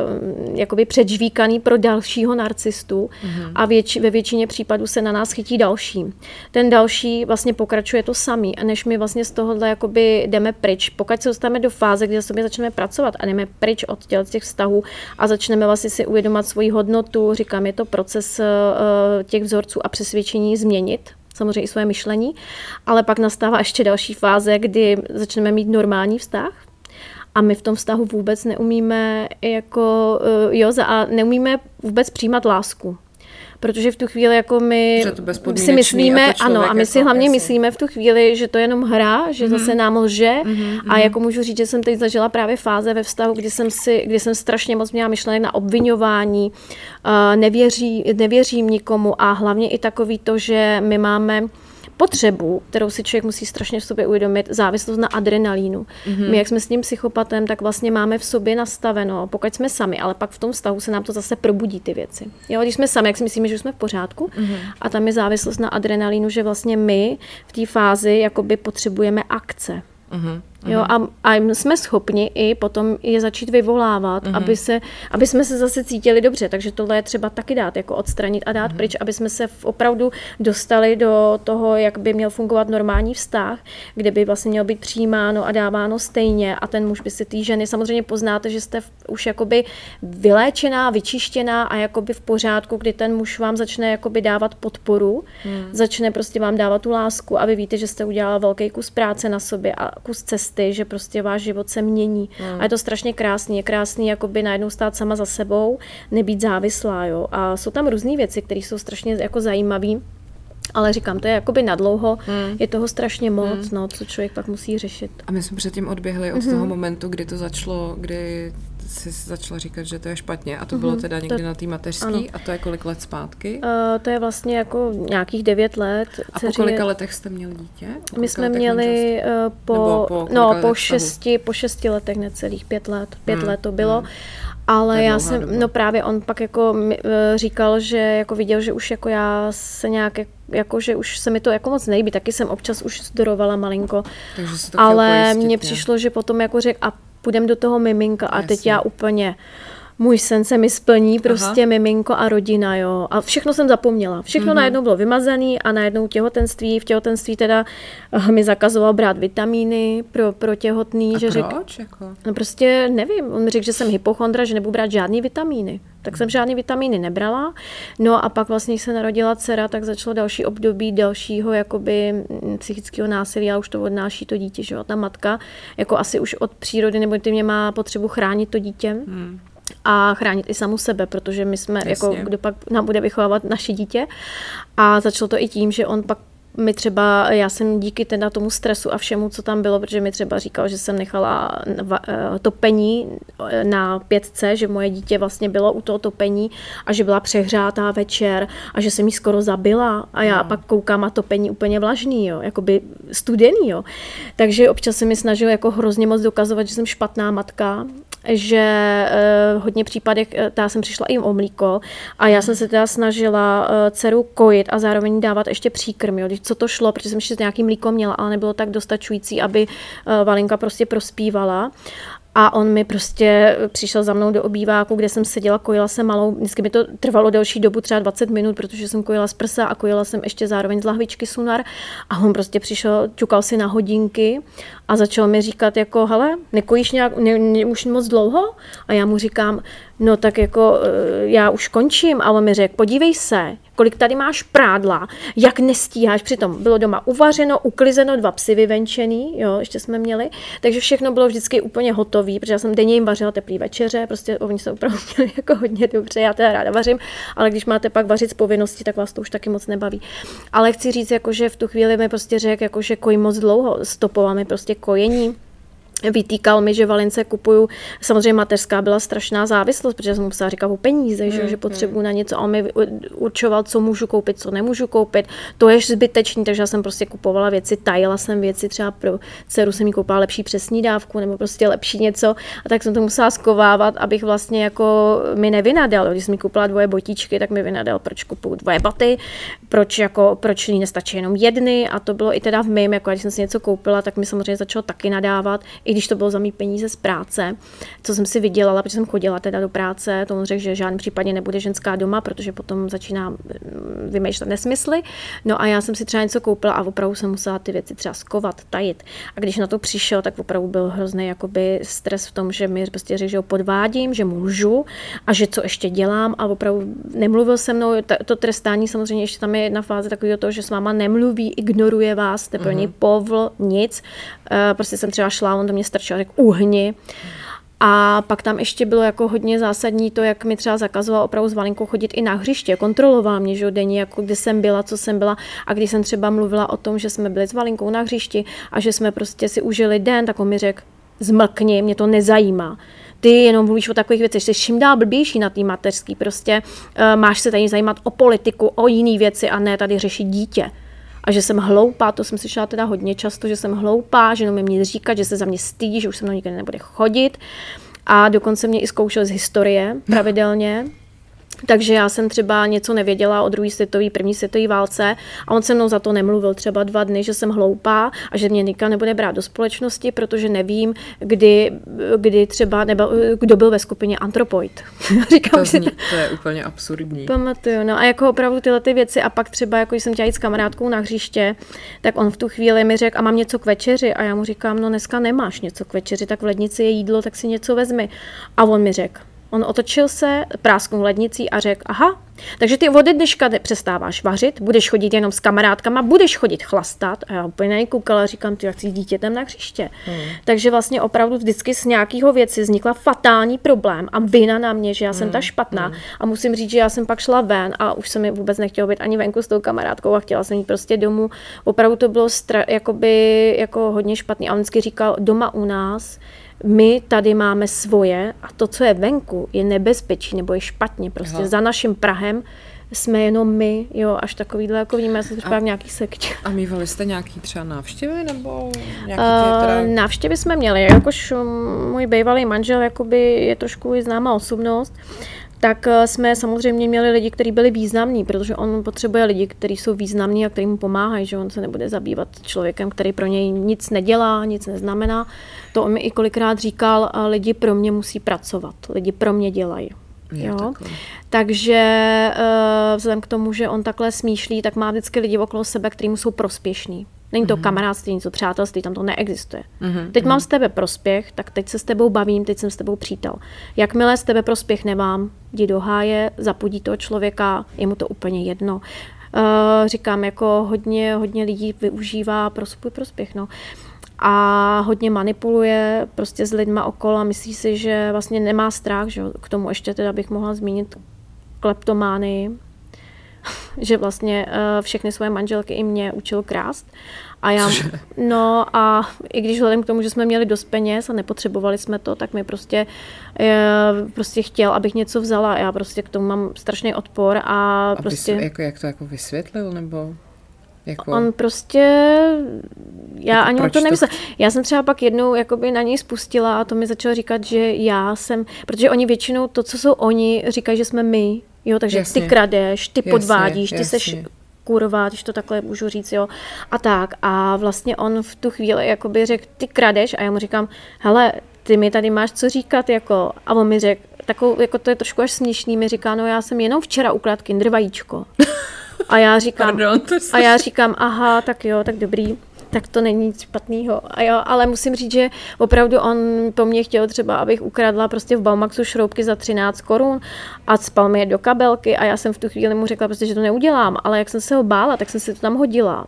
S2: jakoby předžvíkaný pro dalšího narcistu uh-huh. a věč, ve většině případů se na nás chytí další. Ten další vlastně pokračuje to samý a než my vlastně z tohohle jakoby jdeme pryč, pokud se dostaneme do fáze, kdy sobě začneme pracovat a jdeme pryč od těch vztahů a začneme vlastně si uvědomat svoji hodnotu. Říkám, je to proces eh, těch vzorců a přesvědčení změnit, samozřejmě i své myšlení, ale pak nastává ještě další fáze, kdy začneme mít normální vztah, a my v tom vztahu vůbec neumíme jako, eh, jo, a neumíme vůbec přijímat lásku protože v tu chvíli jako my si myslíme, ano, a my si jako, hlavně jasný. myslíme v tu chvíli, že to je jenom hra, že mm-hmm. zase nám lže mm-hmm. a jako můžu říct, že jsem teď zažila právě fáze ve vztahu, kdy jsem si, kdy jsem strašně moc měla myšlenek na obvinování, uh, nevěří, nevěřím nikomu a hlavně i takový to, že my máme potřebu, kterou si člověk musí strašně v sobě uvědomit, závislost na adrenalínu. Mm-hmm. My, jak jsme s tím psychopatem, tak vlastně máme v sobě nastaveno, pokud jsme sami, ale pak v tom stavu se nám to zase probudí ty věci. Jo, když jsme sami, jak si myslíme, že jsme v pořádku, mm-hmm. a tam je závislost na adrenalínu, že vlastně my v té fázi jakoby potřebujeme akce. Mm-hmm. Jo, a, a jsme schopni i potom je začít vyvolávat, uh-huh. aby, se, aby jsme se zase cítili dobře. Takže tohle je třeba taky dát, jako odstranit a dát uh-huh. pryč, aby jsme se opravdu dostali do toho, jak by měl fungovat normální vztah, kde by vlastně měl být přijímáno a dáváno stejně a ten muž by si ty ženy, samozřejmě poznáte, že jste už jakoby vyléčená, vyčištěná a jakoby v pořádku, kdy ten muž vám začne jakoby dávat podporu, uh-huh. začne prostě vám dávat tu lásku a vy víte, že jste udělala velký kus práce na sobě a kus cesty cesty, že prostě váš život se mění. Mm. A je to strašně krásný. Je krásný jakoby najednou stát sama za sebou, nebýt závislá. Jo? A jsou tam různé věci, které jsou strašně jako zajímavé. Ale říkám, to je jakoby nadlouho, hmm. je toho strašně moc, hmm. no, co člověk pak musí řešit.
S1: A my jsme předtím odběhli od mm-hmm. toho momentu, kdy to začalo, kdy jsi začala říkat, že to je špatně a to mm-hmm. bylo teda někdy to, na té mateřský a to je kolik let zpátky?
S2: Uh, to je vlastně jako nějakých devět let.
S1: A po kolika letech jste měli dítě?
S2: My jsme měli uh, po, po, no, po šesti, po šesti letech necelých, pět let, pět hmm. let to bylo. Hmm. Ale já jsem, doba. no právě on pak jako e, říkal, že jako viděl, že už jako já se nějak, jako že už se mi to jako moc nejbí, taky jsem občas už zdorovala malinko,
S1: Takže
S2: ale mně přišlo, že potom jako řekl a půjdem do toho miminka a Jasně. teď já úplně, můj sen se mi splní, prostě Aha. miminko a rodina, jo. A všechno jsem zapomněla. Všechno mm-hmm. najednou bylo vymazané a najednou těhotenství, v těhotenství teda uh, mi zakazoval brát vitamíny pro, pro těhotný.
S1: A
S2: že
S1: proč? Řek, jako?
S2: No prostě nevím, on mi řekl, že jsem hypochondra, že nebudu brát žádný vitamíny. Tak jsem žádný vitamíny nebrala. No a pak vlastně, se narodila dcera, tak začalo další období dalšího jakoby mm, psychického násilí a už to odnáší to dítě, že jo. Ta matka jako asi už od přírody nebo ty mě má potřebu chránit to dítě. Hmm a chránit i samu sebe, protože my jsme, jako Jasně. jako kdo pak nám bude vychovávat naše dítě. A začalo to i tím, že on pak mi třeba, já jsem díky teda tomu stresu a všemu, co tam bylo, protože mi třeba říkal, že jsem nechala eh, topení eh, na pětce, že moje dítě vlastně bylo u toho topení a že byla přehřátá večer a že jsem jí skoro zabila a já no. pak koukám a topení úplně vlažný, jo, jakoby studený, jo. Takže občas se mi snažil jako hrozně moc dokazovat, že jsem špatná matka že v hodně případech já jsem přišla i o mlíko a já jsem se teda snažila dceru kojit a zároveň dávat ještě příkrm, jo, co to šlo, protože jsem ještě nějaký mlíko měla, ale nebylo tak dostačující, aby uh, Valinka prostě prospívala. A on mi prostě přišel za mnou do obýváku, kde jsem seděla, kojila jsem malou. Vždycky mi to trvalo delší dobu, třeba 20 minut, protože jsem kojila z prsa a kojila jsem ještě zároveň z lahvičky sunar. A on prostě přišel, ťukal si na hodinky a začal mi říkat jako, hele, nekojíš nějak, ne, ne, už moc dlouho? A já mu říkám, no tak jako eh, já už končím. A on mi řekl, podívej se, kolik tady máš prádla, jak nestíháš. Přitom bylo doma uvařeno, uklizeno, dva psy vyvenčený, jo, ještě jsme měli. Takže všechno bylo vždycky úplně hotové, protože já jsem denně jim vařila teplý večeře, prostě oni se opravdu měli jako hodně dobře, já teda ráda vařím, ale když máte pak vařit z povinnosti, tak vás to už taky moc nebaví. Ale chci říct, jako, že v tu chvíli mi prostě řekl, jako, že kojím moc dlouho, stopoval mi prostě que vytýkal mi, že Valince kupuju. Samozřejmě mateřská byla strašná závislost, protože jsem musela říkat o peníze, že, mm, že potřebuju mm. na něco a on mi určoval, co můžu koupit, co nemůžu koupit. To je zbytečný, takže já jsem prostě kupovala věci, tajila jsem věci, třeba pro dceru jsem jí koupila lepší přesní dávku nebo prostě lepší něco a tak jsem to musela skovávat, abych vlastně jako mi nevynadal. Když jsem mi koupila dvoje botičky, tak mi vynadal, proč kupuju dvoje baty, proč, jako, proč jí nestačí jenom jedny a to bylo i teda v mém, jako když jsem si něco koupila, tak mi samozřejmě začalo taky nadávat, i když to bylo za mý peníze z práce, co jsem si vydělala, protože jsem chodila teda do práce, to on řekl, že v žádném případě nebude ženská doma, protože potom začíná mm, vymýšlet nesmysly. No a já jsem si třeba něco koupila a opravdu jsem musela ty věci třeba skovat, tajit. A když na to přišel, tak opravdu byl hrozný jakoby stres v tom, že mi prostě řekl, že ho podvádím, že můžu a že co ještě dělám a opravdu nemluvil se mnou. To trestání samozřejmě ještě tam je jedna fáze takového toho, že s váma nemluví, ignoruje vás, jste pro něj mhm. povl, nic. Eh, prostě jsem třeba šla, on do mě strčil a řekl uhni. A pak tam ještě bylo jako hodně zásadní to, jak mi třeba zakazoval opravdu s Valinkou chodit i na hřiště. Kontroloval mě, že denně, jako kdy jsem byla, co jsem byla. A když jsem třeba mluvila o tom, že jsme byli s Valinkou na hřišti a že jsme prostě si užili den, tak on mi řekl, zmlkni, mě to nezajímá ty jenom mluvíš o takových věcech, jsi čím dál blbější na té mateřský, prostě uh, máš se tady zajímat o politiku, o jiné věci a ne tady řešit dítě a že jsem hloupá, to jsem slyšela teda hodně často, že jsem hloupá, že jenom mě říkat, že se za mě stydí, že už se mnou nikdy nebude chodit. A dokonce mě i zkoušel z historie pravidelně. Takže já jsem třeba něco nevěděla o druhé světové, první světové válce a on se mnou za to nemluvil třeba dva dny, že jsem hloupá a že mě nikdo nebude brát do společnosti, protože nevím, kdy, kdy třeba, nebo kdo byl ve skupině Antropoid.
S1: Říkám to, zní, si, to je úplně absurdní.
S2: Pamatuju, no a jako opravdu tyhle ty věci a pak třeba, jako jsem chtěla jít s kamarádkou na hřiště, tak on v tu chvíli mi řekl, a mám něco k večeři a já mu říkám, no dneska nemáš něco k večeři, tak v lednici je jídlo, tak si něco vezmi. A on mi řekl, On otočil se, prásknul lednicí a řekl, aha, takže ty ode dneška přestáváš vařit, budeš chodit jenom s kamarádkama, budeš chodit chlastat. A já úplně na koukala a říkám, ty jak jsi dítětem na hřiště. Hmm. Takže vlastně opravdu vždycky z nějakého věci vznikla fatální problém a vina na mě, že já jsem hmm. ta špatná. Hmm. A musím říct, že já jsem pak šla ven a už se mi vůbec nechtělo být ani venku s tou kamarádkou a chtěla jsem jít prostě domů. Opravdu to bylo stra- jakoby, jako hodně špatný. A on vždycky říkal, doma u nás my tady máme svoje a to, co je venku, je nebezpečí nebo je špatně. Prostě Aha. za naším Prahem jsme jenom my, jo, až takovýhle, jako víme, já jsem třeba v nějaký sektě.
S1: A mývali jste nějaký třeba návštěvy, nebo nějaký
S2: uh, teda... Návštěvy jsme měli, jakož můj bývalý manžel jakoby je trošku známá osobnost, tak eh, jsme samozřejmě měli lidi, kteří byli významní, protože on potřebuje lidi, kteří jsou významní a kteří mu pomáhají, že on se nebude zabývat člověkem, který pro něj nic nedělá, nic neznamená. To on mi i kolikrát říkal, lidi pro mě musí pracovat, lidi pro mě dělají. Je jo? Takže uh, vzhledem k tomu, že on takhle smýšlí, tak má vždycky lidi okolo sebe, kteří mu jsou prospěšní. Není to mm-hmm. kamarádství, něco přátelství, tam to neexistuje. Mm-hmm. Teď mám z tebe prospěch, tak teď se s tebou bavím, teď jsem s tebou přítel. Jakmile z tebe prospěch nemám, jdi do háje, zapudí toho člověka, je mu to úplně jedno. Uh, říkám, jako hodně, hodně lidí využívá pro svůj prospěch. No. A hodně manipuluje prostě s lidma okolo a myslí si, že vlastně nemá strach. Že? K tomu ještě teda bych mohla zmínit kleptomány, že vlastně uh, všechny svoje manželky i mě učil krást. A já, no a i když vzhledem k tomu, že jsme měli dost peněz a nepotřebovali jsme to, tak mi prostě, uh, prostě chtěl, abych něco vzala. Já prostě k tomu mám strašný odpor a
S1: Aby
S2: prostě...
S1: jako, jak to jako vysvětlil, nebo...
S2: Jako... On prostě, já jako ani on to nemyslel. To... Já jsem třeba pak jednou jakoby na něj spustila a to mi začal říkat, že já jsem, protože oni většinou to, co jsou oni, říkají, že jsme my, jo, takže jasně. ty kradeš, ty jasně, podvádíš, ty jasně. seš kurva, když to takhle můžu říct, jo, a tak. A vlastně on v tu chvíli jakoby řekl, ty kradeš a já mu říkám, hele, ty mi tady máš co říkat, jako, a on mi řekl, takovou, jako to je trošku až směšný, mi říká, no já jsem jenom včera ukradl kinder vajíčko. A já říkám,
S1: Pardon, to
S2: a já říkám, aha, tak jo, tak dobrý tak to není nic špatného. A jo, ale musím říct, že opravdu on po mně chtěl třeba, abych ukradla prostě v Baumaxu šroubky za 13 korun a spal mi je do kabelky a já jsem v tu chvíli mu řekla prostě, že to neudělám, ale jak jsem se ho bála, tak jsem si to tam hodila.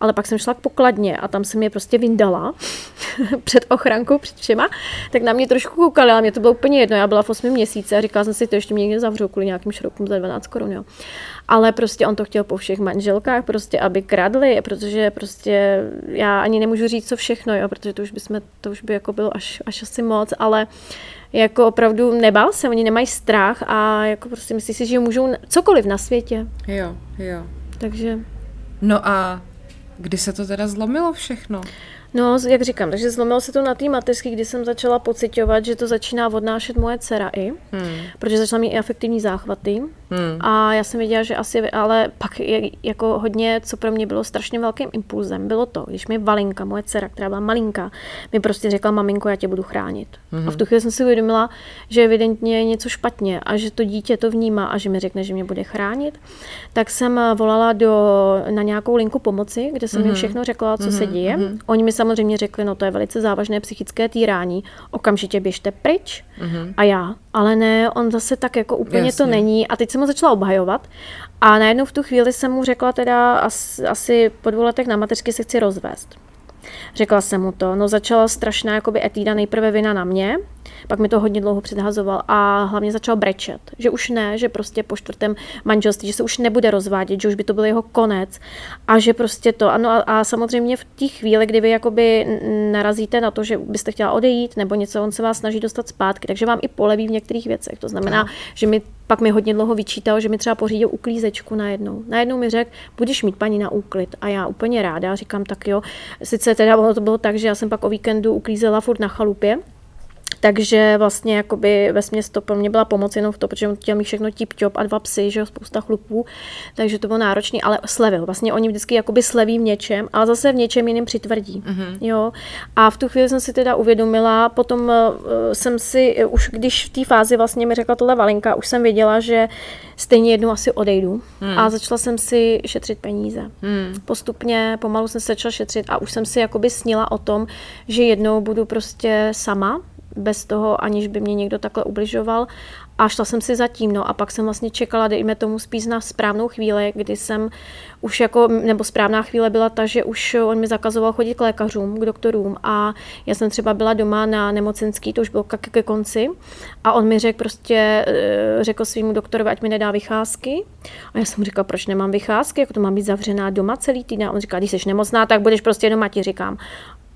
S2: Ale pak jsem šla k pokladně a tam jsem je prostě vyndala před ochrankou, před všema, tak na mě trošku koukali, ale mě to bylo úplně jedno. Já byla v 8 měsíce a říkala jsem si, to ještě mě někde zavřou kvůli nějakým šroubkům za 12 korun. Jo ale prostě on to chtěl po všech manželkách, prostě aby kradli, protože prostě já ani nemůžu říct co všechno, jo, protože to už, bychom, to už by jako bylo až, až asi moc, ale jako opravdu nebál se, oni nemají strach a jako prostě myslí si, že můžou cokoliv na světě.
S1: Jo, jo.
S2: Takže.
S1: No a kdy se to teda zlomilo všechno?
S2: No, jak říkám, takže zlomilo se to na té mateřské, kdy jsem začala pocitovat, že to začíná odnášet moje dcera i, hmm. protože začala mít i afektivní záchvaty. Hmm. A já jsem věděla, že asi, ale pak je, jako hodně, co pro mě bylo strašně velkým impulzem, bylo to, když mi Valinka, moje dcera, která byla malinká, mi prostě řekla, maminko, já tě budu chránit. Hmm. A v tu chvíli jsem si uvědomila, že evidentně je něco špatně a že to dítě to vnímá a že mi řekne, že mě bude chránit. Tak jsem volala do, na nějakou linku pomoci, kde jsem hmm. jim všechno řekla, co hmm. se děje. Hmm. Oni mi samozřejmě řekli, no to je velice závažné psychické týrání, okamžitě běžte pryč. Mm-hmm. A já, ale ne, on zase tak jako úplně Jasně. to není. A teď jsem ho začala obhajovat a najednou v tu chvíli jsem mu řekla teda asi, asi po dvou letech na mateřské se chci rozvést. Řekla jsem mu to. No začala strašná jakoby etída, nejprve vina na mě, pak mi to hodně dlouho předhazoval a hlavně začal brečet, že už ne, že prostě po čtvrtém manželství, že se už nebude rozvádět, že už by to byl jeho konec a že prostě to, ano a, a samozřejmě v té chvíli, kdy vy jakoby narazíte na to, že byste chtěla odejít nebo něco, on se vás snaží dostat zpátky, takže vám i poleví v některých věcech. To znamená, no. že mi pak mi hodně dlouho vyčítal, že mi třeba pořídil uklízečku najednou. Najednou mi řekl, budeš mít paní na úklid. A já úplně ráda říkám, tak jo. Sice teda ono to bylo tak, že já jsem pak o víkendu uklízela furt na chalupě, takže vlastně jakoby ve směs to pro mě byla pomoc jenom v to, protože on chtěl mít všechno tip a dva psy, že jo, spousta chlupů, takže to bylo náročné, ale slevil. Vlastně oni vždycky jakoby sleví v něčem, ale zase v něčem jiným přitvrdí. Mm-hmm. Jo. A v tu chvíli jsem si teda uvědomila, potom uh, jsem si, uh, už když v té fázi vlastně mi řekla tohle Valinka, už jsem věděla, že stejně jednou asi odejdu. Mm. A začala jsem si šetřit peníze. Mm. Postupně, pomalu jsem se začala šetřit a už jsem si jakoby snila o tom, že jednou budu prostě sama, bez toho, aniž by mě někdo takhle ubližoval. A šla jsem si zatím, no a pak jsem vlastně čekala, dejme tomu spíš na správnou chvíli, kdy jsem už jako, nebo správná chvíle byla ta, že už on mi zakazoval chodit k lékařům, k doktorům. A já jsem třeba byla doma na nemocenský, to už bylo ke, ke konci. A on mi řekl prostě, eh, řekl svým doktorovi, ať mi nedá vycházky. A já jsem říkala, proč nemám vycházky, jako to mám být zavřená doma celý týden. A on říká, když jsi nemocná, tak budeš prostě doma, ti říkám.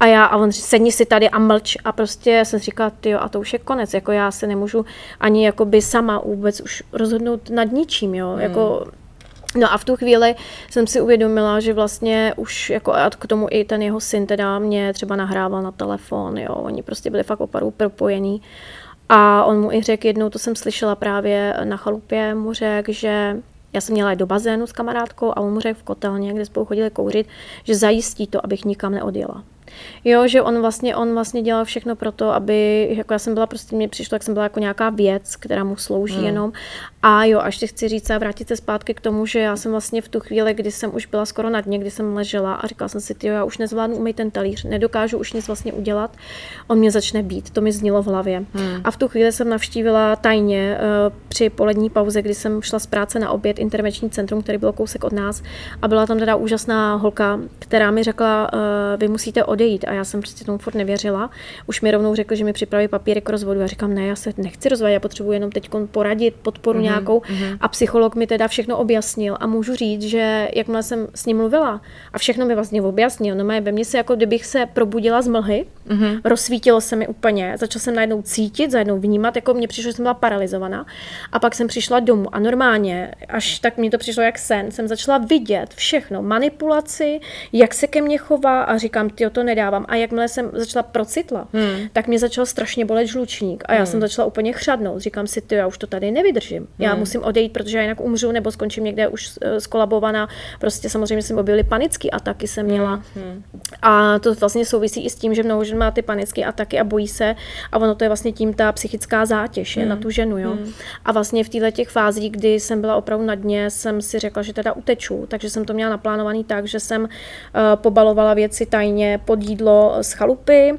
S2: A já, a on říká, sedni si tady a mlč. A prostě jsem říkala, ty a to už je konec. Jako já se nemůžu ani jakoby sama vůbec už rozhodnout nad ničím, jo. Hmm. Jako, No a v tu chvíli jsem si uvědomila, že vlastně už jako a k tomu i ten jeho syn teda mě třeba nahrával na telefon, jo, oni prostě byli fakt opravdu propojení. A on mu i řekl jednou, to jsem slyšela právě na chalupě, mu řekl, že já jsem měla jít do bazénu s kamarádkou a on mu řekl v kotelně, kde spolu chodili kouřit, že zajistí to, abych nikam neodjela. Jo, že on vlastně, on vlastně dělal všechno pro to, aby, jako já jsem byla prostě, mně přišlo, jak jsem byla jako nějaká věc, která mu slouží hmm. jenom. A jo, až ti chci říct a vrátit se zpátky k tomu, že já jsem vlastně v tu chvíli, kdy jsem už byla skoro na dně, kdy jsem ležela a říkala jsem si, jo, já už nezvládnu umýt ten talíř, nedokážu už nic vlastně udělat, on mě začne být, to mi znělo v hlavě. Hmm. A v tu chvíli jsem navštívila tajně uh, při polední pauze, kdy jsem šla z práce na oběd intervenční centrum, který byl kousek od nás a byla tam teda úžasná holka, která mi řekla, uh, vy musíte odejít a já jsem prostě tomu furt nevěřila. Už mi rovnou řekl, že mi připraví papíry k rozvodu. Já říkám, ne, já se nechci rozvodit, já potřebuji jenom teď poradit, podporu mm-hmm, nějakou. Mm-hmm. A psycholog mi teda všechno objasnil a můžu říct, že jakmile jsem s ním mluvila a všechno mi vlastně objasnil, no ve mně se jako kdybych se probudila z mlhy, mm-hmm. rozsvítilo se mi úplně, začala jsem najednou cítit, najednou vnímat, jako mě přišlo, že jsem byla paralizovaná. A pak jsem přišla domů a normálně, až tak mi to přišlo jak sen, jsem začala vidět všechno, manipulaci, jak se ke mně chová a říkám, ty to nedávám. A jakmile jsem začala procitla, hmm. tak mě začal strašně bolet žlučník a já hmm. jsem začala úplně chřadnout. Říkám si, ty, já už to tady nevydržím. Já hmm. musím odejít, protože já jinak umřu nebo skončím někde už eh, skolabovaná. Prostě samozřejmě jsem objevily panické ataky, jsem měla. Hmm. hmm. A to vlastně souvisí i s tím, že mnoho žen má ty panické ataky a bojí se. A ono to je vlastně tím ta psychická zátěž je hmm. na tu ženu. Jo? Hmm. A vlastně v této těch fázích, kdy jsem byla opravdu na dně, jsem si řekla, že teda uteču. Takže jsem to měla naplánovaný tak, že jsem uh, pobalovala věci tajně pod jídlo z chalupy. Uh,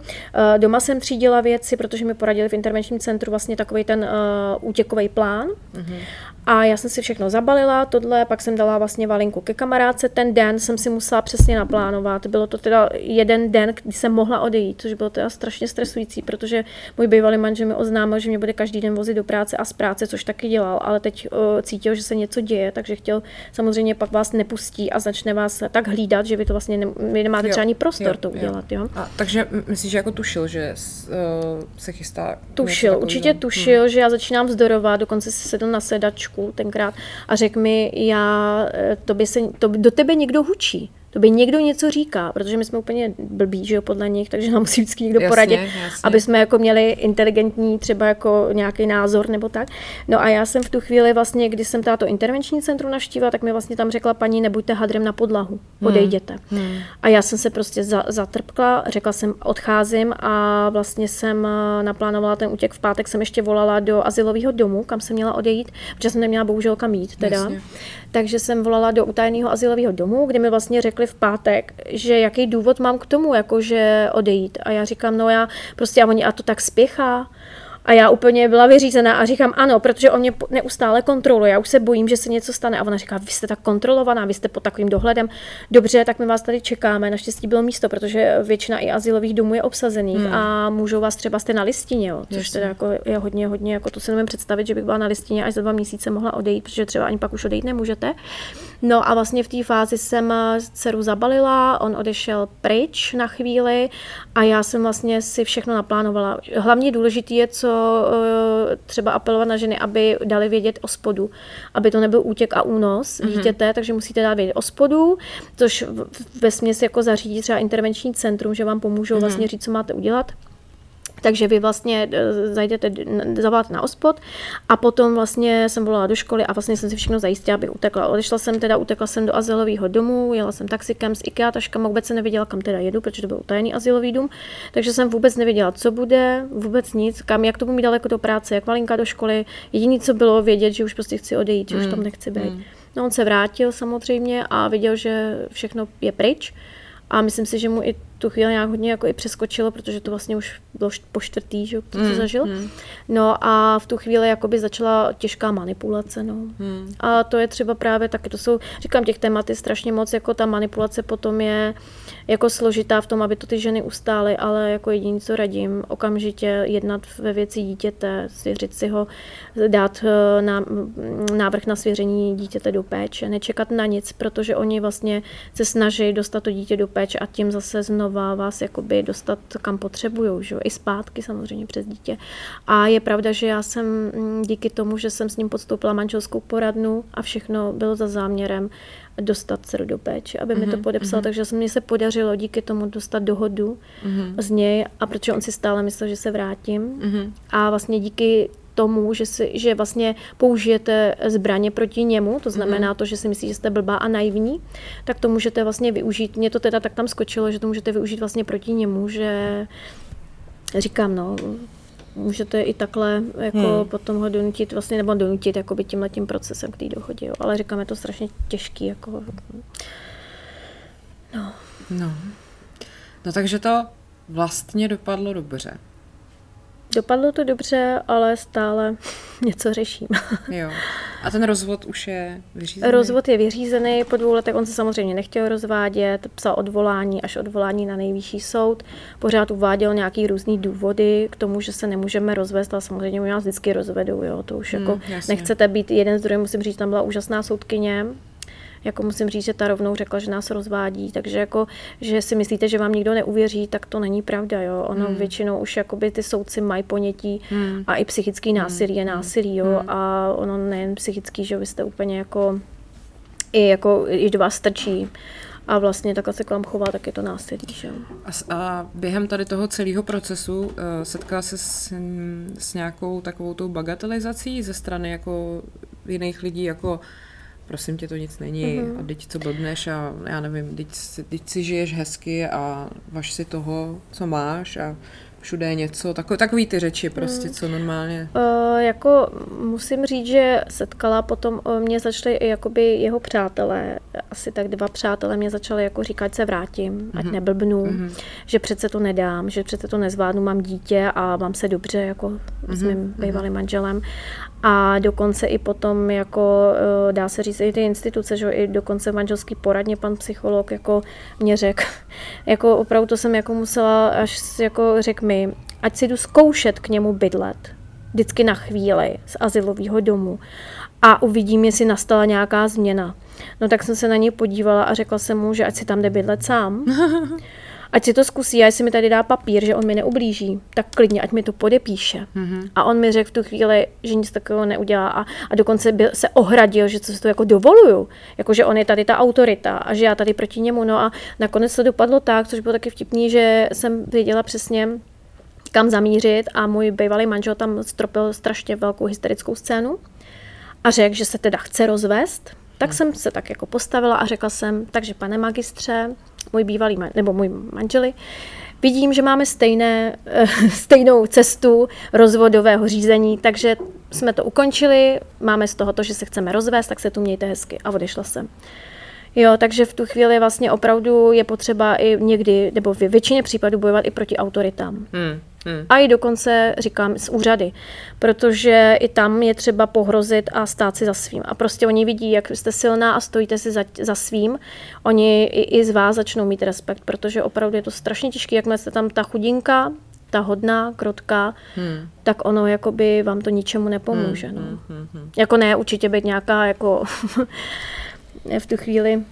S2: doma jsem třídila věci, protože mi poradili v intervenčním centru vlastně takový ten uh, útěkový plán. Mm-hmm. A já jsem si všechno zabalila, tohle, pak jsem dala vlastně valinku ke kamarádce. Ten den jsem si musela přesně naplánovat. Bylo to teda jeden den, kdy jsem mohla odejít, což bylo teda strašně stresující, protože můj bývalý manžel mi oznámil, že mě bude každý den vozit do práce a z práce, což taky dělal, ale teď uh, cítil, že se něco děje, takže chtěl samozřejmě pak vás nepustí a začne vás tak hlídat, že vy to vlastně ne, vy nemáte jo, třeba ani prostor jo, to udělat. Jo. Jo?
S1: A, takže myslíš, že jako tušil, že uh, se chystá?
S2: Tušil, určitě tušil, hmm. že já začínám vzdorovat, dokonce si sedl na sedačku tenkrát a řekl mi, já, eh, tobě se, to, do tebe někdo hučí. To by někdo něco říká, protože my jsme úplně blbí, že jo, podle nich, takže nám musí vždycky někdo jasně, poradit, jasně. aby jsme jako měli inteligentní třeba jako nějaký názor nebo tak. No a já jsem v tu chvíli vlastně, když jsem táto intervenční centrum naštívila, tak mi vlastně tam řekla paní, nebuďte hadrem na podlahu, hmm. odejděte. Hmm. Hmm. A já jsem se prostě za, zatrpkla, řekla jsem, odcházím a vlastně jsem eh, naplánovala ten útěk. V pátek jsem ještě volala do asilového domu, kam jsem měla odejít, protože jsem neměla bohužel kam jít teda. Jasně. Takže jsem volala do utajeného asilového domu, kde mi vlastně řekli v pátek, že jaký důvod mám k tomu, jakože odejít. A já říkám, no já prostě a oni a to tak spěchá. A já úplně byla vyřízená a říkám ano, protože on mě neustále kontroluje. Já už se bojím, že se něco stane. A ona říká, vy jste tak kontrolovaná, vy jste pod takovým dohledem. Dobře, tak my vás tady čekáme. Naštěstí bylo místo, protože většina i asilových domů je obsazených hmm. a můžou vás třeba jste na listině, jo, což teda jako je hodně, hodně, jako to si nemůžu představit, že bych byla na listině až za dva měsíce mohla odejít, protože třeba ani pak už odejít nemůžete. No a vlastně v té fázi jsem dceru zabalila, on odešel pryč na chvíli a já jsem vlastně si všechno naplánovala. Hlavně důležité je, co Eh, třeba apelovat na ženy, aby dali vědět o spodu, aby to nebyl útěk a únos mm-hmm. dítěte, takže musíte dát vědět o spodu, což ve směs jako zařídí třeba intervenční centrum, že vám pomůžou mm-hmm. vlastně říct, co máte udělat. Takže vy vlastně eh, zajdete, zavoláte na ospod a potom vlastně jsem volala do školy a vlastně jsem si všechno zajistila, abych utekla. Odešla jsem teda, utekla jsem do azylového domu, jela jsem taxikem s IKEA taškama, vůbec jsem nevěděla, kam teda jedu, protože to byl utajený azylový dům, takže jsem vůbec nevěděla, co bude, vůbec nic, kam, jak to budu mít daleko do práce, jak malinka do školy. Jediné, co bylo vědět, že už prostě chci odejít, že mm. už tam nechci být. Mm. No on se vrátil samozřejmě a viděl, že všechno je pryč a myslím si, že mu i tu chvíli nějak hodně jako i přeskočilo, protože to vlastně už bylo po čtvrtý, že, to, co
S1: Hmm,
S2: zažil.
S1: hmm.
S2: No a v tu chvíli jakoby začala těžká manipulace, no.
S1: Hmm.
S2: A to je třeba právě taky, to jsou, říkám, těch témat je strašně moc, jako ta manipulace potom je jako složitá v tom, aby to ty ženy ustály, ale jako jediné, co radím, okamžitě jednat ve věci dítěte, svěřit si ho, dát eh, ná- návrh na svěření dítěte do péče, nečekat na nic, protože oni vlastně se snaží dostat to dítě do péče a tím zase znova vás jakoby dostat kam potřebují, že i zpátky samozřejmě přes dítě. A je pravda, že já jsem mm, díky tomu, že jsem s ním podstoupila manželskou poradnu a všechno bylo za záměrem dostat dceru do péče, aby mi to
S1: Mhm,
S2: podepsal,
S1: mhm.
S2: takže se mně se podařilo díky tomu dostat dohodu
S1: Mhm.
S2: z něj a protože on si stále myslel, že se vrátím
S1: Mhm.
S2: a vlastně díky tomu, že, si, že vlastně použijete zbraně proti němu, to znamená to, že si myslí, že jste blbá a naivní, tak to můžete vlastně využít. Mně to teda tak tam skočilo, že to můžete využít vlastně proti němu, že říkám, no, můžete i takhle jako
S1: Hmm.
S2: potom ho donutit, vlastně, nebo donutit jakoby tímhletím procesem k té dohodě, jo. ale říkám, je to strašně těžký, jako, no.
S1: No. No takže to vlastně dopadlo dobře.
S2: Dopadlo to dobře, ale stále něco řeším.
S1: Jo. A ten rozvod už je vyřízený?
S2: Rozvod je vyřízený, po dvou letech on se samozřejmě nechtěl rozvádět, psal odvolání až odvolání na nejvyšší soud, pořád uváděl nějaký různý důvody k tomu, že se nemůžeme rozvést, ale samozřejmě u nás vždycky rozvedou, jo, to už
S1: Hmm,
S2: jako
S1: jasně.
S2: nechcete být jeden z druhým, musím říct, tam byla úžasná soudkyně, jako musím říct, že ta rovnou řekla, že nás rozvádí, takže jako, že si myslíte, že vám nikdo neuvěří, tak to není pravda, jo. Ono
S1: Hmm.
S2: většinou už jakoby ty soudci mají ponětí
S1: Hmm.
S2: a i psychický násilí je násilí, jo,
S1: Hmm.
S2: a ono nejen psychický, že vy jste úplně jako, i jako, když do vás strčí a vlastně takhle se k vám chová, tak je to násilí, že.
S1: A, a během tady toho celého procesu uh, setkala se s, s nějakou takovou tou bagatelizací ze strany jako jiných lidí, jako prosím tě, to nic není,
S2: Mhm.
S1: a teď co blbneš a já nevím, teď, si- teď si žiješ hezky a vaš si toho, co máš a všude je něco, takový, takový ty řeči prostě, co normálně...
S2: Uh, jako musím říct, že setkala potom uh, mě začaly i jakoby jeho přátelé, asi tak dva přátelé mě začali jako říkat, se vrátím, ať
S1: Mhm.
S2: neblbnu,
S1: Mhm.
S2: že přece to nedám, že přece to nezvládnu, mám dítě a mám se dobře jako s
S1: Mhm,
S2: mým bývalým manželem. A dokonce i potom, jako eh, dá se říct, i ty instituce, že i dokonce manželský poradně pan psycholog jako mě řekl, jako opravdu to jsem jako musela, až jako řekl mi, ať si jdu zkoušet k němu bydlet, vždycky na chvíli z asilového domu a uvidím, jestli nastala nějaká změna. No tak jsem se na něj podívala a řekla jsem mu, že ať si tam jde bydlet sám. Ať si to zkusí a jestli mi tady dá papír, že on mi neublíží, tak klidně, ať mi to podepíše.
S1: Mhm.
S2: A on mi řekl v tu chvíli, že nic takového neudělá a, a dokonce byl, se ohradil, že co si to jako dovoluju, jako že on je tady ta autorita a že já tady proti němu. No a nakonec to dopadlo tak, což bylo taky vtipný, že jsem věděla přesně, kam zamířit a můj bývalý manžel tam stropil strašně velkou hysterickou scénu a řekl, že se teda chce rozvést. Tak jsem se tak jako postavila a řekla jsem, takže pane magistře, můj bývalý, nebo můj manželi, vidím, že máme stejné, eh, stejnou cestu rozvodového řízení, takže jsme to ukončili, máme z toho to, že se chceme rozvést, tak se tu mějte hezky. A odešla jsem. Jo, takže v tu chvíli vlastně opravdu je potřeba i někdy, nebo v většině případů bojovat i proti autoritám.
S1: Hmm. Hmm.
S2: A i dokonce, říkám, z úřady, protože i tam je třeba pohrozit a stát si za svým. A prostě oni vidí, jak jste silná a stojíte si za, za svým, oni i, i z vás začnou mít respekt, protože opravdu je to strašně těžké, jakmile jste tam ta chudinka, ta hodná, krotká,
S1: Hmm.
S2: tak ono jakoby vám to ničemu nepomůže.
S1: Hmm,
S2: No.
S1: hmm, hmm, hmm.
S2: Jako ne určitě být nějaká jako v tu chvíli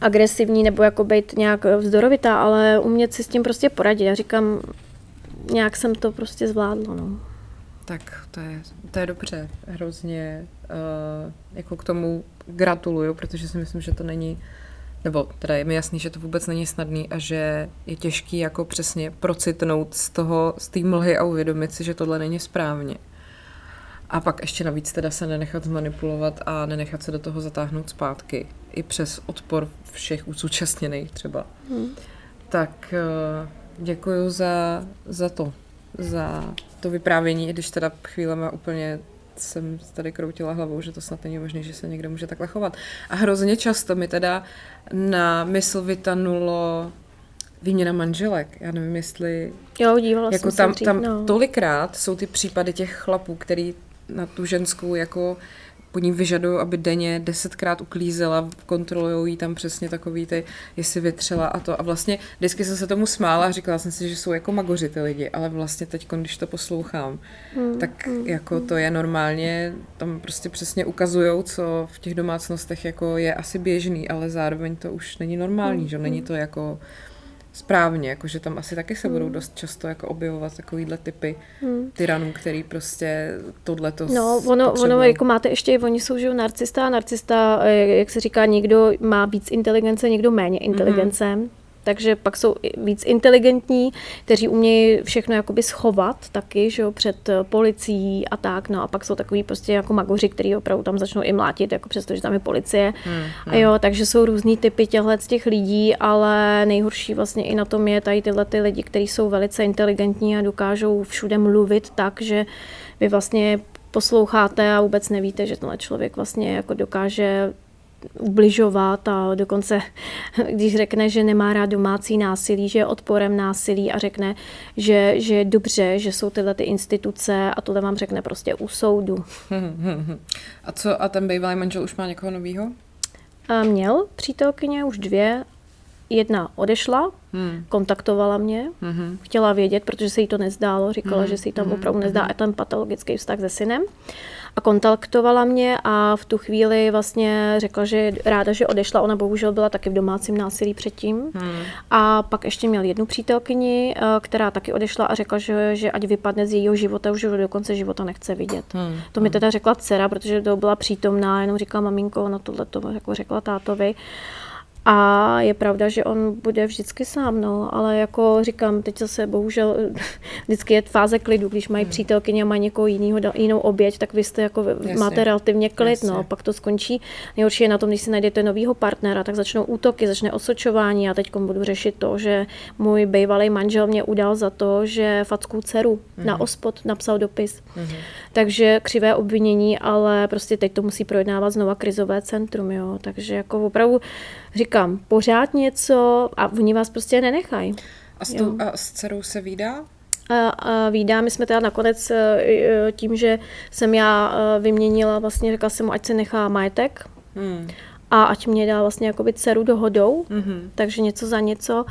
S2: agresivní nebo jako být nějak vzdorovitá, ale umět si s tím prostě poradit. Já říkám, nějak jsem to prostě zvládla. No.
S1: Tak to je, to je dobře. Hrozně uh, jako k tomu gratuluju, protože si myslím, že to není, nebo teda je mi jasný, že to vůbec není snadný a že je těžký jako přesně procitnout z toho, z té mlhy a uvědomit si, že tohle není správně. A pak ještě navíc teda se nenechat zmanipulovat a nenechat se do toho zatáhnout zpátky. I přes odpor všech zúčastněných třeba.
S2: Hmm.
S1: Tak eh, děkuji za, za to, za to vyprávění, i když teda chvílema úplně jsem tady kroutila hlavou, že to snad není možné, že se někdo může takhle chovat. A hrozně často mi teda na mysl vytanulo výměna manželek. Já nevím, jestli...
S2: Jo, dívala
S1: jako
S2: jsem
S1: tam,
S2: se dřív,
S1: tam
S2: no.
S1: tolikrát jsou ty případy těch chlapů, který na tu ženskou jako po ní vyžadují, aby denně desetkrát uklízela, kontrolují jí tam přesně takový ty, jestli vytřela a to. A vlastně vždycky jsem se tomu smála a říkala jsem si, že jsou jako magoři ty lidi, ale vlastně teď, když to poslouchám, hmm, tak hmm, jako hmm. to je normálně, tam prostě přesně ukazují, co v těch domácnostech jako je asi běžný, ale zároveň to už není normální, že není to jako správně, jakože tam asi taky se budou hmm. dost často jako objevovat takovýhle typy hmm. tyranů, který prostě tohleto
S2: No, ono, ono jako máte ještě, oni jsou, že narcista a narcista, eh, jak se říká, někdo má víc inteligence, někdo méně inteligence. Mm-hmm takže pak jsou víc inteligentní, kteří umějí všechno jakoby schovat taky, že jo, před eh, policií a tak, no a pak jsou takový prostě jako magoři, kteří opravdu tam začnou i mlátit, jako přesto, že tam je policie. Hmm, hmm. Jo, takže jsou různý typy těchto z těch lidí, ale nejhorší vlastně i na tom je tady tyhle ty lidi, kteří jsou velice inteligentní a dokážou všude mluvit tak, že vy vlastně posloucháte a vůbec nevíte, že tenhle člověk vlastně jako dokáže ubližovat a dokonce, když řekne, že nemá rád domácí násilí, že je odporem násilí a řekne, že, že je dobře, že jsou tyhle ty instituce a tohle vám řekne prostě u soudu.
S1: A co, a ten bývalý manžel už má někoho novýho?
S2: Měl přítelkyně, už dvě. Jedna odešla, hmm. kontaktovala mě, hmm. chtěla vědět, protože se jí to nezdálo, říkala, hmm. že si tam hmm. opravdu nezdá hmm. ten patologický vztah se synem a kontaktovala mě a v tu chvíli vlastně řekla, že ráda, že odešla. Ona bohužel byla taky v domácím násilí předtím. Hmm. A pak ještě měl jednu přítelkyni, eh, která taky odešla a řekla, že, že ať vypadne z jejího života, už do konce života nechce vidět. Hmm. To mi teda řekla dcera, protože to byla přítomná, jenom říkala maminko, na tohle to jako řekla tátovi. A je pravda, že on bude vždycky sám, no, ale jako říkám, teď zase bohužel vždycky je fáze klidu, když mají hmm. přítelkyně a mají někoho jiného, jinou oběť, tak vy jste jako Jasně. máte relativně klid, no, Jasně. no, pak to skončí. Nejhorší je na tom, když si najdete novýho partnera, tak začnou útoky, začne osočování a teď budu řešit to, že můj bývalý manžel mě udal za to, že fackou dceru mm-hmm. na ospod napsal dopis. Mm-hmm. Takže křivé obvinění, ale prostě teď to musí projednávat znova krizové centrum, jo, takže jako opravdu říkám, pořád něco a oni vás prostě nenechají.
S1: A s, tou, a s dcerou se výdá?
S2: A, a výdá, my jsme teda nakonec e, e, tím, že jsem já e, vyměnila, vlastně řekla jsem mu, ať se nechá majetek hmm. a ať mě dá vlastně jakoby dceru dohodou, hmm. takže něco za něco.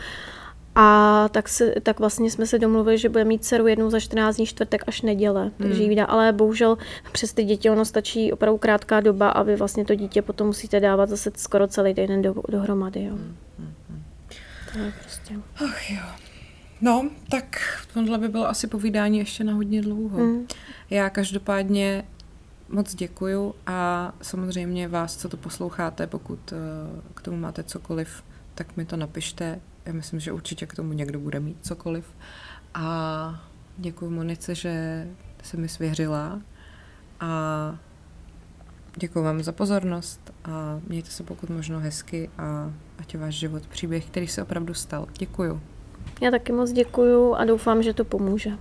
S2: A tak, se, tak vlastně jsme se domluvili, že bude mít dceru jednou za 14 dní, čtvrtek až neděle. Hmm. Takže jí vydá. Ale bohužel přes ty děti ono stačí opravdu krátká doba a vy vlastně to dítě potom musíte dávat zase skoro celý den do, dohromady. Jo. Hmm. Hmm. hmm.
S1: Tak prostě. Ach jo. No, tak tohle by bylo asi povídání ještě na hodně dlouho. Hmm. Já každopádně moc děkuju a samozřejmě vás, co to posloucháte, pokud uh, k tomu máte cokoliv, tak mi to napište já myslím, že určitě k tomu někdo bude mít cokoliv. A děkuji Monice, že se mi svěřila a děkuji vám za pozornost a mějte se pokud možno hezky a ať je váš život příběh, který se opravdu stal. Děkuju.
S2: Já taky moc děkuju a doufám, že to pomůže.